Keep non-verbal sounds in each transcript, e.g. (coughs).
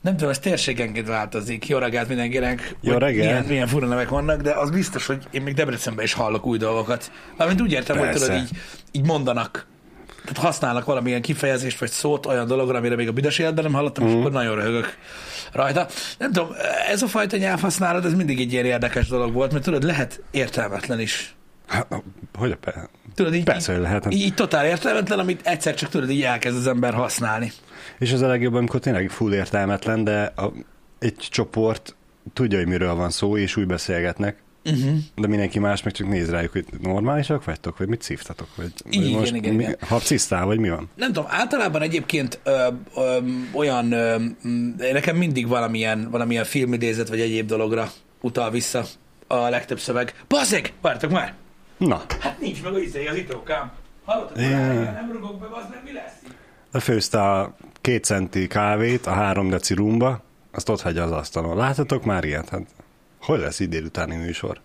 Nem tudom, ez térségenként változik. Jó reggelt mindenkinek. Jó hogy reggelt. Milyen, milyen fura nevek vannak, de az biztos, hogy én még Debrecenben is hallok új dolgokat. Amint úgy értem, hogy Persze. tudod, így, így mondanak. Tehát használnak valamilyen kifejezést vagy szót olyan dologra, amire még a büdös életben nem hallottam, Mhm. és akkor nagyon röhögök rajta. Nem tudom, ez a fajta nyelvhasználat, ez mindig egy ilyen érdekes dolog volt, mert tudod, lehet értelmetlen is. Hát, hogy pe- Tudod, így, Persze, hogy lehet. így, így totál értelmetlen, amit egyszer csak tudod, így elkezd az ember használni. És az a legjobb, amikor tényleg full értelmetlen, de a, egy csoport tudja, hogy miről van szó, és úgy beszélgetnek, Uh-huh. de mindenki más meg csak néz rájuk, hogy normálisak vagytok, vagy mit szívtatok, vagy, vagy Igen, most igen, mi, igen. habcisztál, vagy mi van? Nem tudom, általában egyébként ö, ö, olyan, ö, nekem mindig valamilyen, valamilyen filmidézet vagy egyéb dologra utal vissza a legtöbb szöveg. Bazzeg! Vártok már! Na, Hát nincs meg a izé, az itókám. Hallottad? Yeah. Nem rugok be, bazd meg, mi lesz? lefőzte a két centi kávét a három deci rumba, azt ott hagyja az asztalon. Láttatok már ilyet? Hát, hogy lesz így délutáni műsor?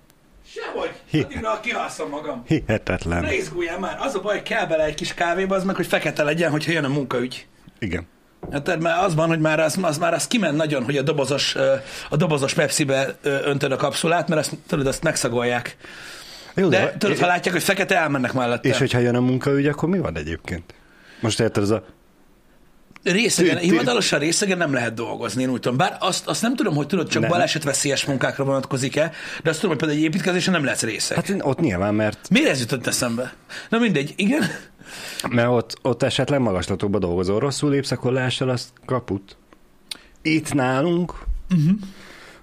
Sehogy! Hi. Addigra kihalszom magam. Hihetetlen. Ne izguljál már, az a baj, kell bele egy kis kávéba, az meg, hogy fekete legyen, hogyha jön a munkaügy. Igen. Hát tehát már az van, hogy már az, az már az kiment nagyon, hogy a dobozos, a dobozos Pepsi-be öntöd a kapszulát, mert azt, tudod, azt megszagolják. Jó, De tudod, ha látják, hogy fekete, elmennek mellette. és hogyha jön a munkaügy, akkor mi van egyébként? Most érted, ez a Részegen, Ti- ti- hivatalosan részegen nem lehet dolgozni, én úgy tudom. Bár azt, azt nem tudom, hogy tudod, csak Nem. balesetveszélyes munkákra vonatkozik-e, de azt tudom, hogy például egy építkezésen nem lesz részeg. Hát, ott nyilván, mert, Miért ez jutott eszembe? Na mindegy, igen. mert ott, ott esetleg magaslatokba dolgozol, rosszul lépsz, akkor lással, azt kaput. Itt nálunk uh-huh.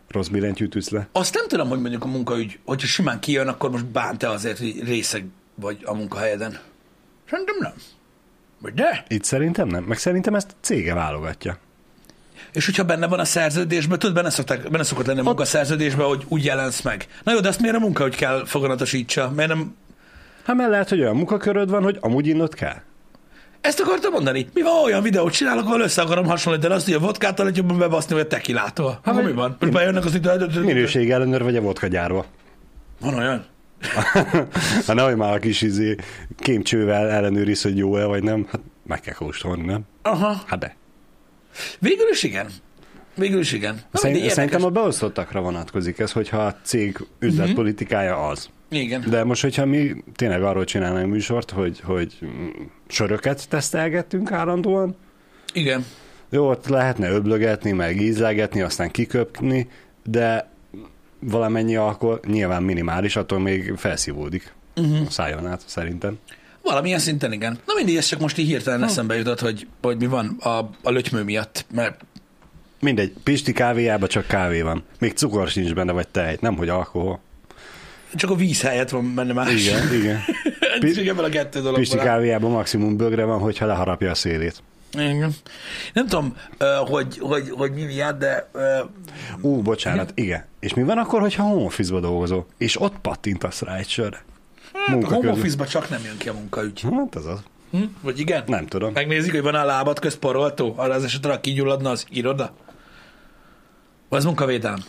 Rossz billentyűt ütsz le. Azt nem tudom, hogy mondjuk a munkaügy, hogyha simán kijön, akkor most bánt-e azért, hogy részeg vagy a munkahelyeden. Szerintem nem. Vagy de? Itt szerintem nem, meg szerintem ezt cége válogatja. És hogyha benne van a szerződésben, tudod, benne, szokták, benne szokott lenni a munkaszerződésben, hogy úgy jelensz meg. Na jó, de azt miért a munka, hogy kell foganatosítsa? Miért nem... Hát mert lehet, hogy olyan munkaköröd van, hogy amúgy innod kell. Ezt akartam mondani. Mi van, olyan videót csinálok, ahol össze akarom hasonlítani azt, hogy a vodkától lehet jobban bebaszni, vagy a tekilától. Hát mi van? Hogy bejönnek az itt... Minőségi ellenőr vagy a vodka gyárba. Van olyan? (laughs) Hát nehogy már a kis izé, kémcsővel ellenőriz, hogy jó-e vagy nem. Hát meg kell kóstolni, nem? Aha. Hát de. Végül is igen. Végül is igen. Na, Szerint, szerintem a beosztottakra vonatkozik ez, hogyha a cég üzletpolitikája az. Igen. De most, hogyha mi tényleg arról csinálnánk műsort, hogy, hogy söröket tesztelgettünk állandóan, Igen. jó, ott lehetne öblögetni, meg ízlegetni, aztán kiköpni, de valamennyi alkohol nyilván minimális, attól még felszívódik uh-huh. a szájon át, szerintem. Valamilyen szinten igen. Na mindig, ez csak most így hirtelen eszembe jutott, hogy, hogy mi van a, a lötymő miatt, mert Mindegy, Pisti kávéjában csak kávé van. Még cukor sincs benne, vagy tej, nem hogy alkohol. Csak a víz helyett van benne más. Igen, igen. (laughs) Csak ebből a kettő dologból Pisti kávéjában maximum bögre van, hogyha leharapja a szélét. Igen. Nem tudom, hogy, hogy, hogy mi miatt, de Ú, bocsánat, igen. És mi van akkor, hogyha home office-ba dolgozol, és ott pattintasz rá egy sörre? hát a home office csak nem jön ki a munkaügy. Hát az az. Hm? Vagy igen? Nem tudom. Megnézik, hogy van a lábad közt poroltó, arra az esetre, ha kigyulladna, az iroda. Az munkavédelem.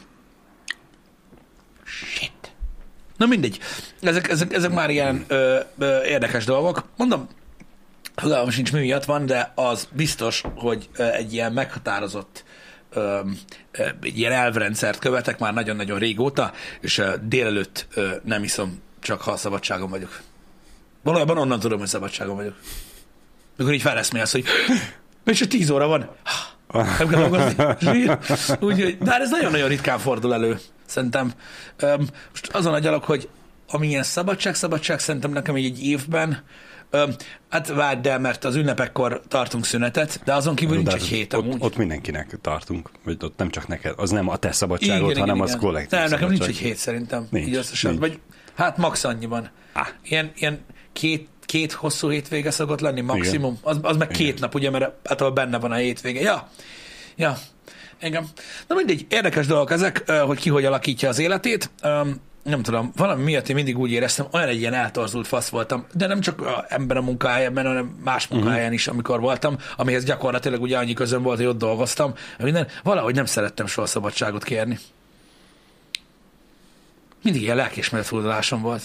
Na mindegy. Ezek, ezek, ezek már ilyen ö, ö, érdekes dolgok. Mondom, fogalmam sincs mi miatt van, de az biztos, hogy egy ilyen meghatározott ö, ö, egy ilyen elvrendszert követek már nagyon-nagyon régóta, és délelőtt ö, nem iszom, csak ha szabadságon vagyok. Valójában onnan tudom, hogy szabadságon vagyok. Mikor így feleszmélsz, hogy (sniffs) és csak 10 óra van. Nem kell dolgozni. (laughs) Úgyhogy, de hát ez nagyon-nagyon ritkán fordul elő, szerintem. Öm, most azon a gyalog, hogy amilyen szabadság, szabadság szerintem nekem így egy évben, öm, hát várj, de mert az ünnepekkor tartunk szünetet, de azon kívül nincs De egy hét ott, amúgy. ott mindenkinek tartunk, vagy ott nem csak neked, az nem a te szabadságod, hanem az kollektív Nem, nekem nincs egy hét szerintem. Nincs, így nincs. Vagy, hát max annyiban. Á. Ilyen, ilyen két, két hosszú hétvége szokott lenni maximum. Az, az meg két Igen. nap, ugye, mert általában benne van a hétvége. Ja, ja. Igen. Na mindegy, érdekes dolgok ezek, hogy ki hogy alakítja az életét. Nem tudom, valami miatt én mindig úgy éreztem, olyan egy ilyen eltorzult fasz voltam, de nem csak a- ebben a munkájában, hanem más munkáján is, amikor voltam, amihez gyakorlatilag ugye annyi közön volt, hogy ott dolgoztam, minden, valahogy nem szerettem soha szabadságot kérni. Mindig ilyen lelkiismeret furdalásom volt.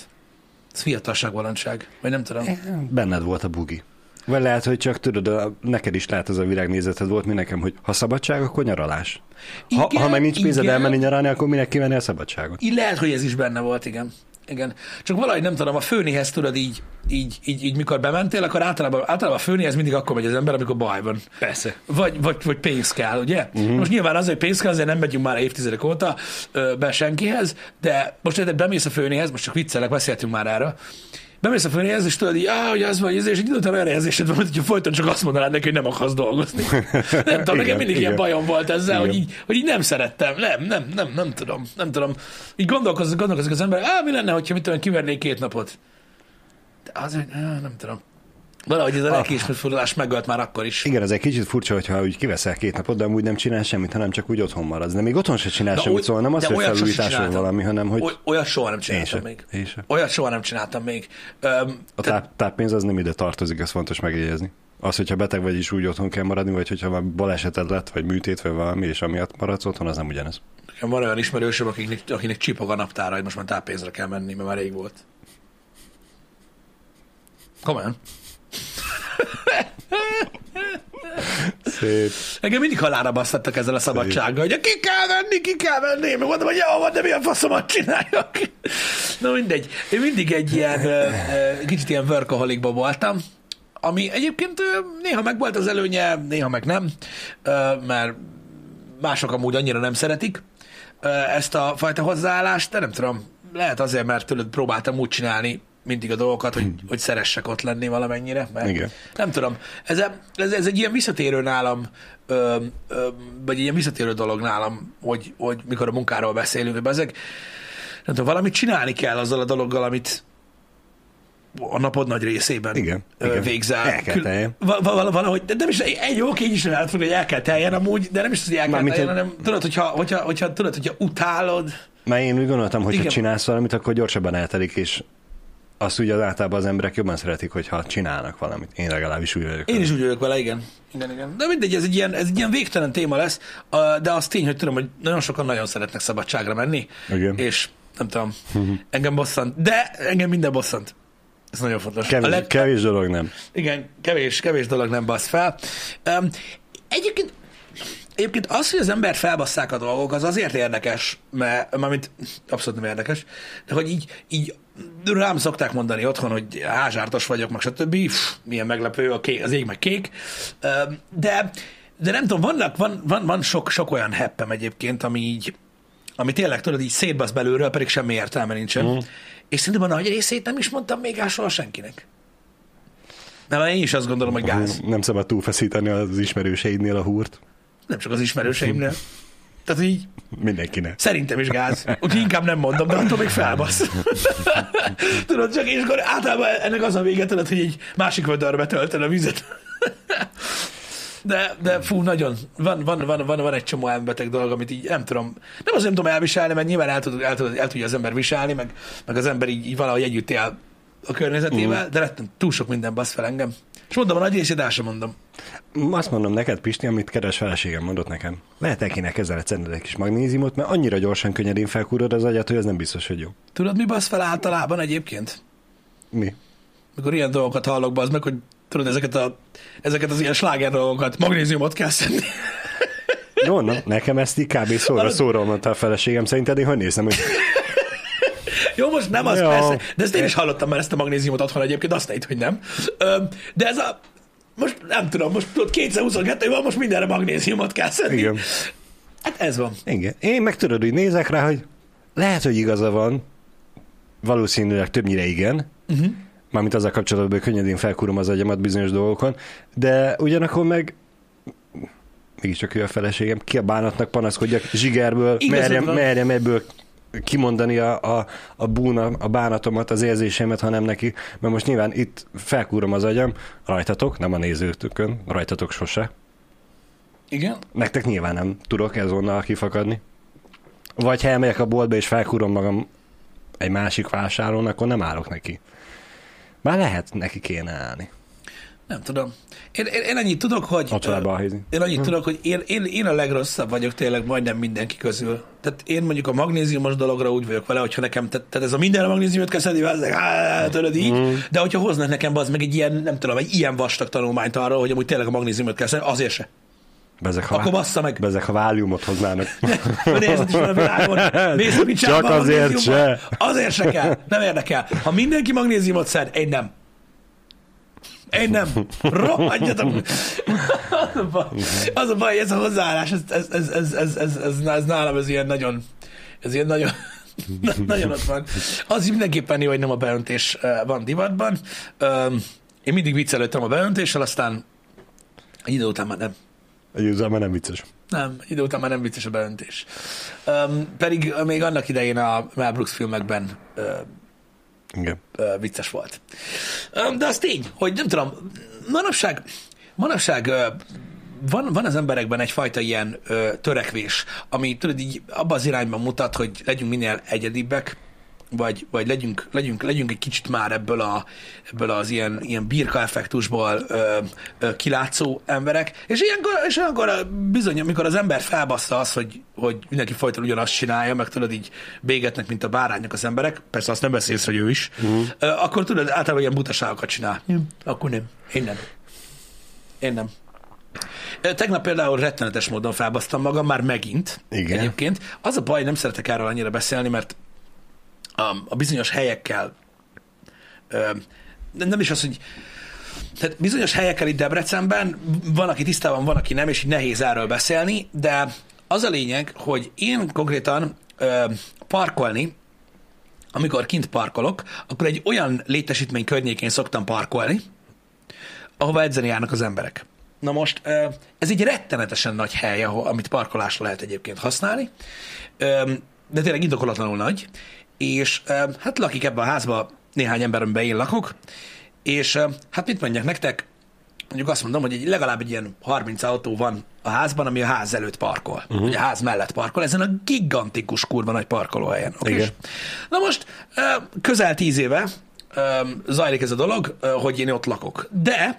Ez fiatalság, valantság. Vagy nem tudom. Benned volt a bugi. Vagy lehet, hogy csak tudod, a, neked is lehet az a virágnézeted volt, mi nekem, hogy ha szabadság, akkor nyaralás. Ha, Igen, ha meg nincs pénzed elmenni nyaralni, akkor minek kivenni a szabadságot? Így lehet, hogy ez is benne volt, igen. Igen. Csak valahogy nem tudom, a főnihez tudod így, így, így, így mikor bementél, akkor általában, általában a főnihez mindig akkor megy az ember, amikor baj van. Persze. Vagy, vagy, vagy pénz kell, ugye? Uh-huh. Most nyilván azért, hogy pénz kell, azért nem megyünk már évtizedek óta ö, be senkihez, de most érted, bemész a főnihez, most csak viccelek, beszéltünk már erről, bemész a főnihez, és tudod így, áh, hogy az ez, és egy idő után olyan érzésed van, hogyha folyton csak azt mondanád neki, hogy nem akarsz dolgozni. (laughs) Nem tudom, nekem Igen, mindig ilyen igen. bajom volt ezzel, hogy így, hogy így nem szerettem, nem, nem, nem, nem tudom, nem tudom. Így gondolkozik, gondolkozik az ember, á, mi lenne, hogyha mit tudom, kivernék két napot. De az, hogy, á, nem tudom. Valahogy ez a lelkiismeretfordulás megölt már akkor is. Igen, ez egy kicsit furcsa, hogyha úgy kiveszel két napot, de amúgy nem csinál semmit, hanem csak úgy otthon maradsz. De még otthon se csinál semmit, oly- szóval nem az, hogy felújításról valami, hanem hogy Oly- Olyat soha nem én csináltam sem. még. Én sem. Olyat soha nem csináltam még. Öm, A táp, táppénz az nem ide tartozik, ez fontos megjegyezni. Az, hogyha beteg vagy is úgy otthon kell maradni, vagy hogyha már baleseted lett, vagy műtét, vagy valami, és amiatt maradsz otthon, az nem ugyanez. Nekem van olyan ismerősöm, akinek, akinek csipog a naptára, hogy most már táppénzre kell menni, mert már rég volt. Komolyan. Szép. Engem mindig halára basztattak ezzel a szabadsággal, hogy ki kell venni, ki kell venni. Én meg mondom, hogy jó van, de milyen faszomat csináljak. Na mindegy. Én mindig egy ilyen, kicsit ilyen workaholikba voltam, ami egyébként néha meg volt az előnye, néha meg nem, mert mások amúgy annyira nem szeretik ezt a fajta hozzáállást, de nem tudom, lehet azért, mert tőled próbáltam úgy csinálni mindig a dolgokat, hogy, hogy szeressek ott lenni valamennyire. Mert Igen. Nem tudom, ez, a, ez, ez egy ilyen visszatérő nálam, ö, ö, vagy egy ilyen visszatérő dolog nálam, hogy, hogy mikor a munkáról beszélünk, hogy ezek, nem tudom, valamit csinálni kell azzal a dologgal, amit a napod nagy részében Igen, igen. végzel. El kell teljen. Va- va- valahogy, de nem is egy jó így is lehet fogni, hogy el kell teljen amúgy, de nem is az, hogy el kell teljen, hogy- hanem tudod, hogyha, hogyha, hogyha, tudod, hogyha utálod, Mert én úgy gondoltam, hogy ha csinálsz valamit, akkor gyorsabban eltelik, és azt ugye az általában az emberek jobban szeretik, hogyha csinálnak valamit. Én legalábbis úgy vagyok. Én is úgy vagyok vele, igen. igen, igen. De mindegy, ez egy, ilyen, ez egy ilyen végtelen téma lesz, de az tény, hogy tudom, hogy nagyon sokan nagyon szeretnek szabadságra menni, Igen. és nem tudom, engem bosszant, de engem minden bosszant. Ez nagyon fontos. Kevés, leg- kevés dolog nem. Igen, kevés, kevés dolog nem basz fel. Um, egyébként, egyébként az, hogy az embert felbasszák a dolgok, az azért érdekes, mert, mármint abszolút nem érdekes, de hogy így, így rám szokták mondani otthon, hogy házsártos vagyok, meg stb. Pff, milyen meglepő, a kék, az ég meg kék. De, de nem tudom, vannak, van, van, van sok, sok olyan heppem egyébként, ami így, ami tényleg tudod, így szétbasz belülről, pedig semmi értelme nincsen. Mm. És szerintem a nagy részét nem is mondtam még el soha senkinek. Nem, én is azt gondolom, hogy gáz. Nem szabad túlfeszíteni az ismerőseidnél a húrt. Nem csak az ismerőseimnél. (laughs) Tehát így Mindenkinek. szerintem is gáz. Úgyhogy inkább nem mondom, de attól még felbasz. (laughs) tudod, csak és akkor általában ennek az a vége, tudod, hogy egy másik vödörbe töltöd a vizet. (laughs) De, de fú, nagyon, van, van, van, van, van egy csomó elmebeteg dolog, amit így nem tudom, nem azért nem tudom elviselni, mert nyilván el, tud, el, tud, el tudja az ember viselni, meg, meg az ember így, így valahogy együtt él a környezetével, mm. de rettem, túl sok minden basz fel engem. És mondom, a nagy részét el sem mondom. Azt mondom neked, Pisti, amit keres feleségem mondott nekem. Lehet el kéne kezeled szedned egy kis magnéziumot, mert annyira gyorsan könnyedén felkúrod az agyat, hogy ez nem biztos, hogy jó. Tudod, mi basz fel általában egyébként? Mi? Mikor ilyen dolgokat hallok, az meg, hogy tudod, ezeket, a, ezeket az ilyen sláger dolgokat, magnéziumot kell szedni. Jó, na, nekem ezt így kb. szóra szóra mondta a feleségem. Szerinted én hogy nézem, hogy Jó, most nem az Jó. persze, de ezt én is hallottam már ezt a magnéziumot otthon egyébként, azt nejt, hogy nem. De ez a, most nem tudom, most tudod, 222 van, most mindenre magnéziumot kell szedni. Igen. Hát ez van. Igen. Én meg tudod, hogy nézek rá, hogy lehet, hogy igaza van, valószínűleg többnyire igen, uh-huh. mármint azzal kapcsolatban, hogy könnyedén felkúrom az agyamat bizonyos dolgokon, de ugyanakkor meg mégiscsak ő a feleségem, ki a bánatnak panaszkodjak zsigerből, merjem, merjem ebből kimondani a, a, a búna, a bánatomat, az érzésemet, hanem neki, mert most nyilván itt felkúrom az agyam, rajtatok, nem a nézőtökön, rajtatok sose. Igen? Nektek nyilván nem tudok ezonnal kifakadni. Vagy ha elmegyek a boltba és felkúrom magam egy másik vásárlón, akkor nem állok neki. Már lehet neki kéne állni. Nem tudom. Én, én, én annyit tudok, hogy... Alhézni. Én annyit tudok, hogy én, én, én a legrosszabb vagyok tényleg majdnem mindenki közül. Tehát én mondjuk a magnéziumos dologra úgy vagyok vele, hogyha nekem, tehát, tehát ez a minden a magnéziumot kell szedni, tudod így, mm. de hogyha hoznak nekem az meg egy ilyen, nem tudom, egy ilyen vastag tanulmányt arról, hogy amúgy tényleg a magnéziumot kell szedni, azért se. Bezek, ha, Akkor bassza meg. bezek, ha váliumot hoznának. (laughs) Nézd is van a világon. (laughs) Nézd, Csak azért se. Azért se kell. Nem érdekel. Ha mindenki magnéziumot szed, én nem. Én nem. Rohadjatok. Az a baj, az a baj ez a hozzáállás, ez, ez, ez, ez, ez, ez, ez, ez nálam ez ilyen nagyon, ez ilyen nagyon, (laughs) nagyon ott van. Az mindenképpen jó, hogy nem a beöntés van divatban. Én mindig viccelődtem a beöntéssel, aztán egy idő után már nem. Egy üzem, mert nem vicces. Nem, idő után már nem vicces a beöntés. Um, pedig még annak idején a Mel Brooks filmekben uh, Igen. vicces volt. De az tény, hogy nem tudom, manapság, manapság van, van az emberekben egyfajta ilyen uh, törekvés, ami tudod így abba az irányban mutat, hogy legyünk minél egyedibbek, vagy, vagy legyünk, legyünk, legyünk egy kicsit már ebből, a, ebből az ilyen, ilyen birka effektusból ö, ö, kilátszó emberek, és ilyenkor, és ilyenkor bizony, amikor az ember felbassza azt, hogy, hogy mindenki folyton ugyanazt csinálja, meg tudod így bégetnek, mint a bárányok az emberek, persze azt nem vesz észre, hogy ő is, uh-huh. ö, akkor tudod, általában ilyen butaságokat csinál. Hm, akkor nem. Én nem. Én nem. Tegnap például rettenetes módon felbasztam magam, már megint Igen. egyébként. Az a baj, nem szeretek erről annyira beszélni, mert a, a bizonyos helyekkel, de nem is az, hogy tehát bizonyos helyekkel itt Debrecenben van, aki tisztában, van, aki nem, és így nehéz erről beszélni, de az a lényeg, hogy én konkrétan ö, parkolni, amikor kint parkolok, akkor egy olyan létesítmény környékén szoktam parkolni, ahova edzeni járnak az emberek. Na most, ez egy rettenetesen nagy hely, ahol, amit parkolásra lehet egyébként használni, de tényleg indokolatlanul nagy, és hát lakik ebben a házban néhány ember, amiben én lakok, és hát mit mondjak nektek, mondjuk azt mondom, hogy egy, legalább egy ilyen 30 autó van a házban, ami a ház előtt parkol, uh-huh. vagy a ház mellett parkol, ezen a gigantikus kurva nagy parkolóhelyen. Okay? Na most közel tíz éve zajlik ez a dolog, hogy én ott lakok. De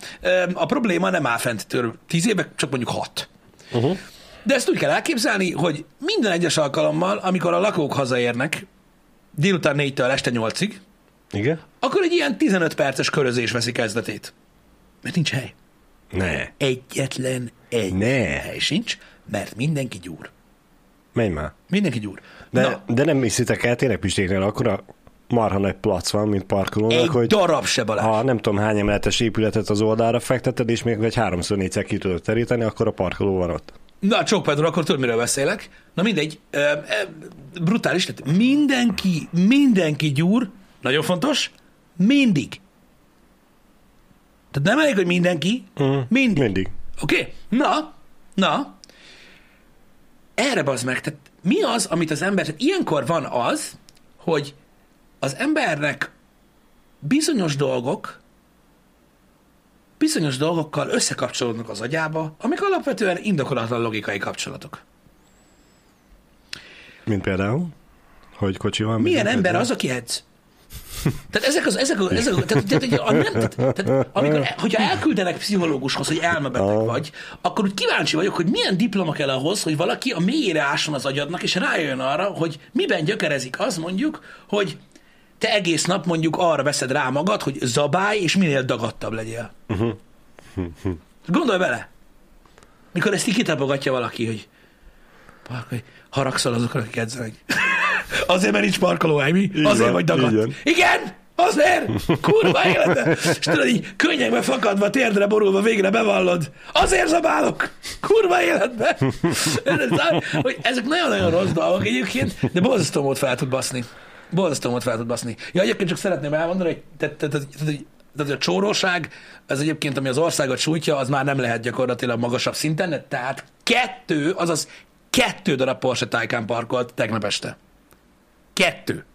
a probléma nem áll fent tör tíz éve, csak mondjuk hat. Uh-huh. De ezt úgy kell elképzelni, hogy minden egyes alkalommal, amikor a lakók hazaérnek, délután négytől este nyolcig, Igen? akkor egy ilyen 15 perces körözés veszi kezdetét. Mert nincs hely. Ne. Egyetlen egy Ne. hely sincs, mert mindenki gyúr. Menj már. Mindenki gyúr. De, Na, de nem hiszitek el, tényleg Pistéknél akkor a marha nagy plac van, mint parkolónak, egy hogy darab se Balázs. ha nem tudom hány emeletes épületet az oldalra fekteted, és még egy háromszor négyszer ki tudod teríteni, akkor a parkoló van ott. Na, Csók akkor tudod, miről beszélek? Na mindegy, ö, ö, brutális, tehát mindenki, mindenki gyúr, nagyon fontos, mindig. Tehát nem elég, hogy mindenki, Mm, mindig. Mindig. Oké? Okay? Na, na, erre bazd meg, tehát mi az, amit az ember, tehát ilyenkor van az, hogy az embernek bizonyos dolgok, bizonyos dolgokkal összekapcsolódnak az agyába, amik alapvetően indokolatlan logikai kapcsolatok. Mint például, hogy kocsi van. Milyen ember például. az, aki edz? Tehát ezek az, ezek, az, ezek az, tehát, tehát, a nem, tehát, tehát, amikor, hogyha elküldenek pszichológushoz, hogy elmebeteg vagy, akkor úgy kíváncsi vagyok, hogy milyen diploma kell ahhoz, hogy valaki a mélyére ásson az agyadnak, és rájön arra, hogy miben gyökerezik az mondjuk, hogy te egész nap mondjuk arra veszed rá magad, hogy zabálj, és minél dagadtabb legyél. Gondolj bele! Mikor ezt így kitapogatja valaki, hogy parkolj, haragszol azokra, akik edzenek. (laughs) Azért, mert nincs parkolóhely, mi? Azért van, vagy dagadt. van. Igen! Azért! Kurva életbe! És tudod, így könnyekbe fakadva, térdre borulva végre bevallod. Azért zabálok! Kurva életbe! (laughs) Hogy ezek nagyon-nagyon rossz dolgok egyébként, de borzasztó mód fel tud baszni. Borzasztó mód fel tud baszni. Ja, egyébként csak szeretném elmondani, hogy te, te, te, te, te, tehát a csóróság, ez egyébként, ami az országot sújtja, az már nem lehet gyakorlatilag magasabb szinten, tehát kettő, azaz kettő darab Porsche Taycan parkolt tegnap este. Kettő.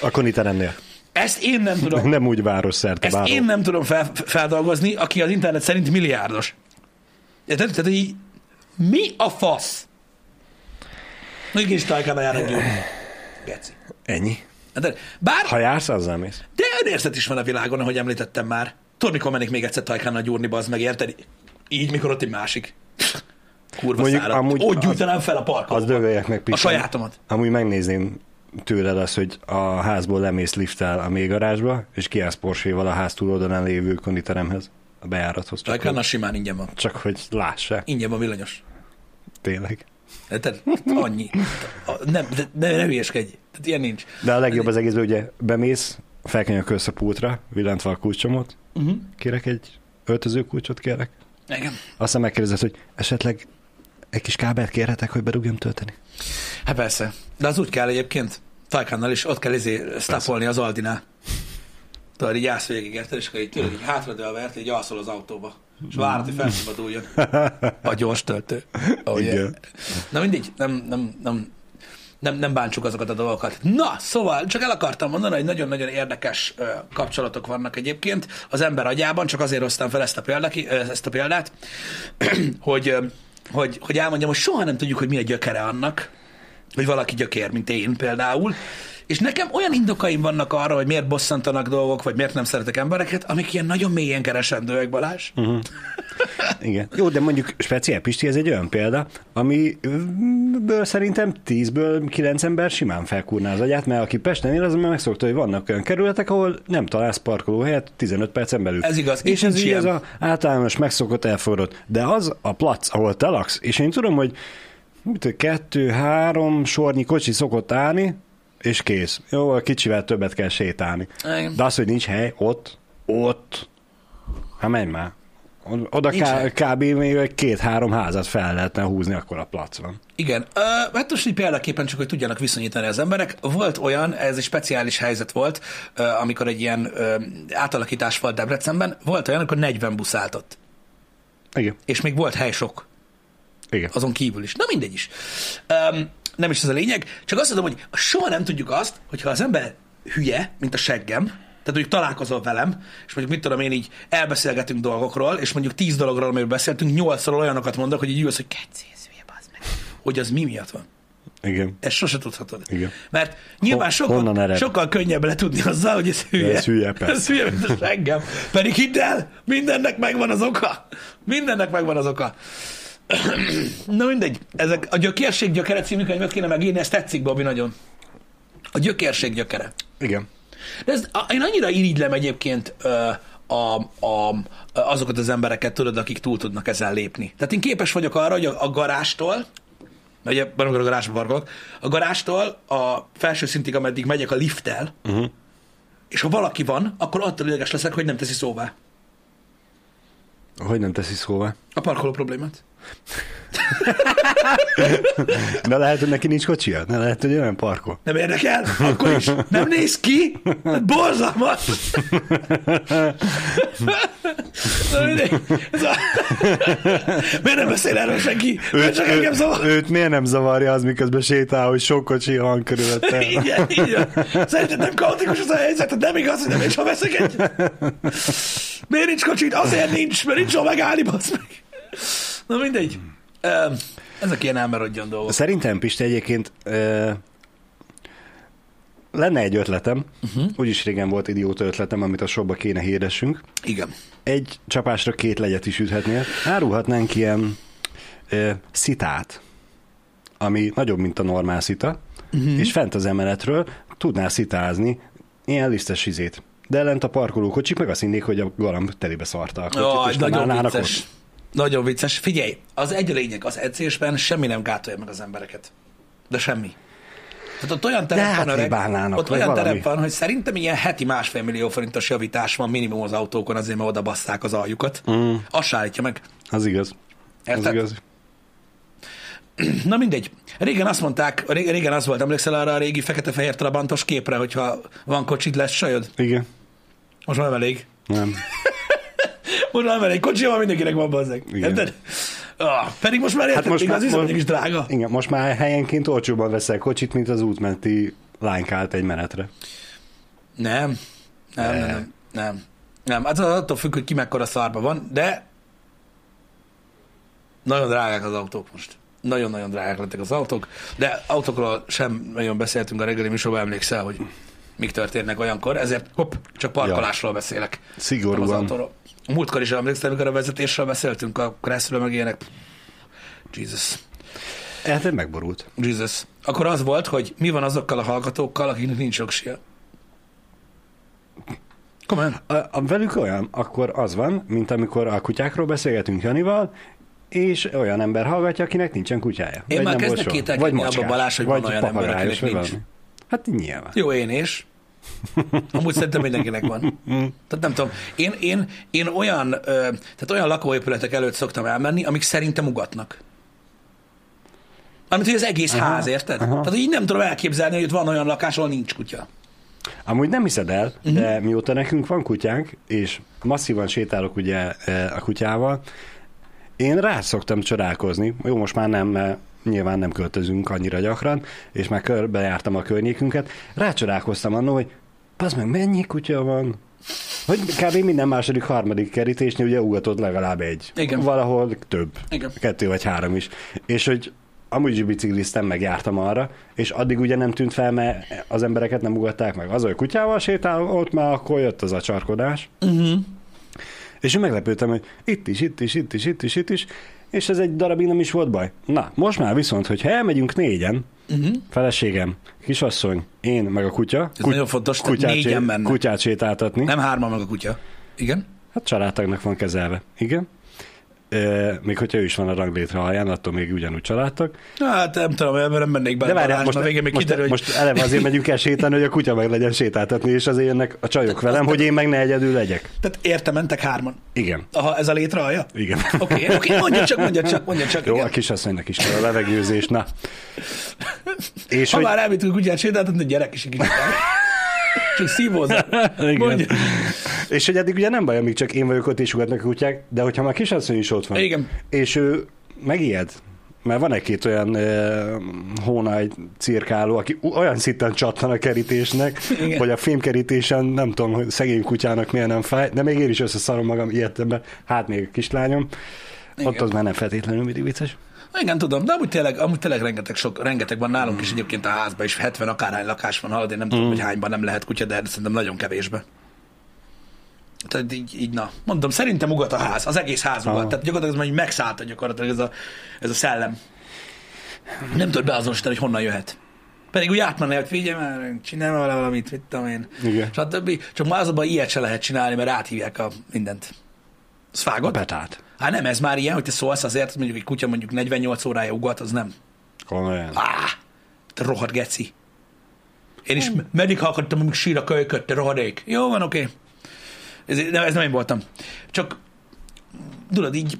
Akkor itt ennél. Ezt én nem tudom, (laughs) Nem úgy város szerte ezt bárhol. én nem tudom fel, feldolgozni, aki az internet szerint milliárdos. Érted? Tehát így, mi a fasz? Mondjuk is Taycan járnak jó. Geci. Ennyi. Hát, Bár, Ha jársz, azzal mész. de önérzet is van a világon, ahogy említettem már. Tudod, mikor mennék még egyszer Tajkánnal gyúrni, bazd meg, érted? Így, mikor ott egy másik. Kurva Mondjuk száradt. amúgy Úgy az- gyújtanám fel a parkolóba. Az dögöljek meg A Pisti. sajátomat. Amúgy megnézném tőled az, hogy a házból lemész lifttel a mélygarázsba, és kiállsz Porséval a ház túloldalán lévő konditeremhez, a bejárathoz. Csak, Tajkánnal hogy, simán ingyen van. csak hogy lássák, Ingyen van villanyos. tényleg. Tehát annyi. A- Nem, de, de ne hülyeskedj. Tehát ilyen nincs. De a legjobb az egészben, ugye bemész, felkönyökölsz a pultra, villantva a kulcsomot, Uh-huh. kérek egy öltözőkulcsot, kérek. Igen. Aztán megkérdezed, hogy esetleg egy kis kábelt kérhetek, hogy berugjam tölteni. Hát persze. De az úgy kell egyébként. Tajkánnal is ott kell izé sztapolni az Aldinál. Tudod, így állsz végig, érted, és akkor így tőled így hátradőlve, így alszol az autóba. És várod, hogy felszabaduljon. A gyors töltő. Oh, yeah. Igen. Na mindegy, nem, nem, nem, nem, nem bántsuk azokat a dolgokat. Na, szóval csak el akartam mondani, hogy nagyon-nagyon érdekes ö, kapcsolatok vannak egyébként az ember agyában, csak azért hoztam fel ezt a, példaki, ö, ezt a példát, (clears throat) hogy, ö, hogy, hogy elmondjam, hogy soha nem tudjuk, hogy mi a gyökere annak, hogy valaki gyökér, mint én például, és nekem olyan indokaim vannak arra, hogy miért bosszantanak dolgok, vagy miért nem szeretek embereket, amik ilyen nagyon mélyen keresendőek, Balázs. Uh-huh. Igen. Jó, de mondjuk speciál Pisti, ez egy olyan példa, amiből szerintem 10-ből 9 ember simán felkúrná az agyát, mert aki Pesten él, az már megszokta, hogy vannak olyan kerületek, ahol nem találsz parkolóhelyet 15 percen belül. Ez igaz, És ez így ez a általános megszokott elforrott. De az a plac, ahol te laksz, és én tudom, hogy mit, tudom, kettő, három sornyi kocsi szokott állni, és kész. Jó, a kicsivel többet kell sétálni. Igen. De az, hogy nincs hely, ott, ott, hát menj már. Oda ká- kb. még egy két-három házat fel lehetne húzni, akkor a plac van. Igen, uh, hát most így példaképpen csak, hogy tudjanak viszonyítani az emberek. Volt olyan, ez egy speciális helyzet volt, uh, amikor egy ilyen uh, átalakítás volt Debrecenben, volt olyan, amikor 40 busz állt ott, Igen, és még volt hely sok, igen. azon kívül is. Na mindegy is. Um, nem is ez a lényeg, csak azt mondom, hogy soha nem tudjuk azt, hogyha az ember hülye, mint a seggem, tehát mondjuk találkozol velem, és mondjuk mit tudom én így elbeszélgetünk dolgokról, és mondjuk tíz dologról, amiről beszéltünk, nyolcszor olyanokat mondok, hogy így ülsz, hogy bazd meg. Hogy az mi miatt van. Igen. Ezt sose tudhatod. Igen. Mert nyilván Ho- sokkal, sokkal könnyebb letudni azzal, hogy ez hülye. Ez hülye, persze. (laughs) ez hülye, mint a seggem. Pedig hidd el, mindennek megvan az oka. Mindennek megvan az oka. Na mindegy, ezek a Gyökérség gyökere című könyvet kéne megírni, ez tetszik, Babi, nagyon. A Gyökérség gyökere. Igen. De ez, a, én annyira irigylem egyébként ö, a, a, azokat az embereket, tudod, akik túl tudnak ezen lépni. Tehát én képes vagyok arra, hogy a, a garástól, ugye, amikor a garázsba parkolok, a garástól a felső szintig, ameddig megyek a lifttel, uh-huh. és ha valaki van, akkor attól ideges leszek, hogy nem teszi szóvá Hogy nem teszi szóvá? a parkoló problémát. De lehet, hogy neki nincs kocsia? Ne lehet, hogy olyan parkol. Nem érdekel? Akkor is. Nem néz ki? Borzalmas! Ez a... Miért nem beszél erről senki? Mert csak engem zavar. őt miért nem zavarja az, miközben sétál, hogy sok kocsi van körülötte? (laughs) Igen, így van. Szerinted nem kaotikus az a helyzet, nem igaz, hogy nem is ha veszek egy. Miért nincs kocsit? Azért nincs, mert nincs hol megállni, basz meg. Na mindegy. Ezek ilyen elmerodjon dolgok. Szerintem, Pisti, egyébként ö, lenne egy ötletem, uh-huh. úgyis régen volt idióta ötletem, amit a shopba kéne hirdessünk. Igen. Egy csapásra két legyet is üthetnél. Árulhatnánk ilyen ö, szitát, ami nagyobb, mint a normál szita, uh-huh. és fent az emeletről tudnál szitázni ilyen lisztes izét. De lent a parkolókocsik meg azt hinnék, hogy a galamb telibe szarta a kocsit, Jaj, és nagyon vicces. ott. Nagyon vicces. Figyelj, az egy lényeg, az edzésben semmi nem gátolja meg az embereket. De semmi. Tehát ott olyan terep De van, öreg, ott olyan valami. terep van, hogy szerintem ilyen heti másfél millió forintos javítás van minimum az autókon, azért mert oda basszák az aljukat. Mm. Azt állítja meg. Az igaz. Az Érted? igaz. Na mindegy. Régen azt mondták, ré- régen az volt, emlékszel arra a régi fekete-fehér trabantos képre, hogyha van kocsid, lesz sajod? Igen. Most már elég. Nem. (laughs) Most már nem elég. Kocsi van, mindenkinek van bazzeg. Érted? Ah, pedig most már érted, hát most még már- az üzemanyag is drága. Igen, most már helyenként olcsóban veszel kocsit, mint az útmenti lánykált egy menetre. Nem. Nem, nem, nem, nem. Nem, hát az attól függ, hogy ki mekkora szarba van, de nagyon drágák az autók most. Nagyon-nagyon drágák lettek az autók, de autókról sem nagyon beszéltünk a reggeli műsorban, emlékszel, hogy mik történnek olyankor, ezért hopp, csak parkolásról beszélek. Nem az Szigorúan. Múltkor is emlékszem, amikor a vezetésről beszéltünk, a Kresszről meg ilyenek. Jesus. Hát megborult. Jesus. Akkor az volt, hogy mi van azokkal a hallgatókkal, akiknek nincs jogsia. Komolyan? A, a, velük olyan, akkor az van, mint amikor a kutyákról beszélgetünk Janival, és olyan ember hallgatja, akinek nincsen kutyája. Én Vagy már kezdek kételkedni abba, Balázs, hogy vagy van olyan ember, akinek nincs. valami. Hát nyilván. Jó, én is. Amúgy szerintem mindenkinek van. Tehát nem tudom, én, én, én olyan, ö, tehát olyan lakóépületek előtt szoktam elmenni, amik szerintem ugatnak. Amit, hogy az egész Aha, ház, érted? aha. Tehát így nem tudom elképzelni, hogy itt van olyan lakás, ahol nincs kutya. Amúgy nem hiszed el, Mhm. de mióta nekünk van kutyánk, és masszívan sétálok ugye eh, a kutyával, én rá szoktam csodálkozni. Jó, most már nem, mert nyilván nem költözünk annyira gyakran, és már körbejártam a környékünket. Rácsodálkoztam annól, hogy az meg mennyi kutya van? Hogy kb. minden második, harmadik kerítésnél ugye ugatott legalább egy. Igen. Valahol több. Igen. Kettő vagy három is. És hogy amúgy is bicikliztem, meg jártam arra, és addig ugye nem tűnt fel, mert az embereket nem ugatták meg. Az, hogy kutyával sétál, ott már akkor jött az a csarkodás. Uh-huh. És én meglepődtem, hogy itt is, itt is, itt is, itt is, itt is, és ez egy darabig nem is volt baj. Na, most már viszont, hogyha elmegyünk négyen, Uh-huh. feleségem, kisasszony, én, meg a kutya, Ez nagyon fontos, kutyát, négyen mennek. kutyát sétáltatni. Nem hárman meg a kutya. Igen? Hát családtagnak van kezelve. Igen. E, még hogyha ő is van a ranglétre alján, attól még ugyanúgy családtag. Hát nem tudom, mert nem mennék bele. De várjál, most, végén még most, kiderül, hogy most eleve azért megyünk el sétálni, hogy a kutya meg legyen sétáltatni, és azért jönnek a csajok velem, hogy én meg ne egyedül legyek. Tehát érte mentek hárman. Igen. Aha, ez a létre alja? Igen. Oké, okay, okay, mondja csak, mondja csak, mondja csak. Jó, igen. a kisasszonynak is kell a levegőzés, na. (laughs) És Ha hogy, már elvittünk kutyát sétáltatni, gyerek is kicsit. Csak szívózza. Igen. Mondja. és hogy eddig ugye nem baj, amíg csak én vagyok ott és ugatnak a kutyák, de hogyha már kisasszony is ott van, Igen. és ő megijed, mert van egy-két olyan uh, hónaj cirkáló, aki olyan szinten csattan a kerítésnek, Igen. hogy a fémkerítésen nem tudom, hogy szegény kutyának miért nem fáj, de még én is összeszarom magam ilyetemben, hát még a kislányom. Igen. Ott az már nem feltétlenül mindig vicces. Igen, tudom, de amúgy tényleg, amúgy tényleg rengeteg, sok, rengeteg van nálunk is egyébként a házban, és 70 akárhány lakás van, hallod, én nem tudom, hogy hányban nem lehet kutya, de szerintem nagyon kevésbe. Tehát így, így, na, mondom, szerintem ugat a ház, az egész ház ugat. Aha. Tehát gyakorlatilag ez már megszállta gyakorlatilag ez a, ez a szellem. Nem tudod beazonosítani, hogy honnan jöhet. Pedig úgy átmenni, hogy figyelj már, csinálj már valamit, mit tudom én. Igen. Stb. Csak már azonban ilyet se lehet csinálni, mert áthívják a mindent. Az A vágod? Hát nem, ez már ilyen, hogy te szólsz azért, mondjuk egy kutya mondjuk 48 órája ugat, az nem. Komolyan. Á, te rohadt geci. Én is meddig hallgattam, amíg sír a kölyköt, te rohadék. Jó van, oké. Ez, nem, ez nem én voltam. Csak, tudod, így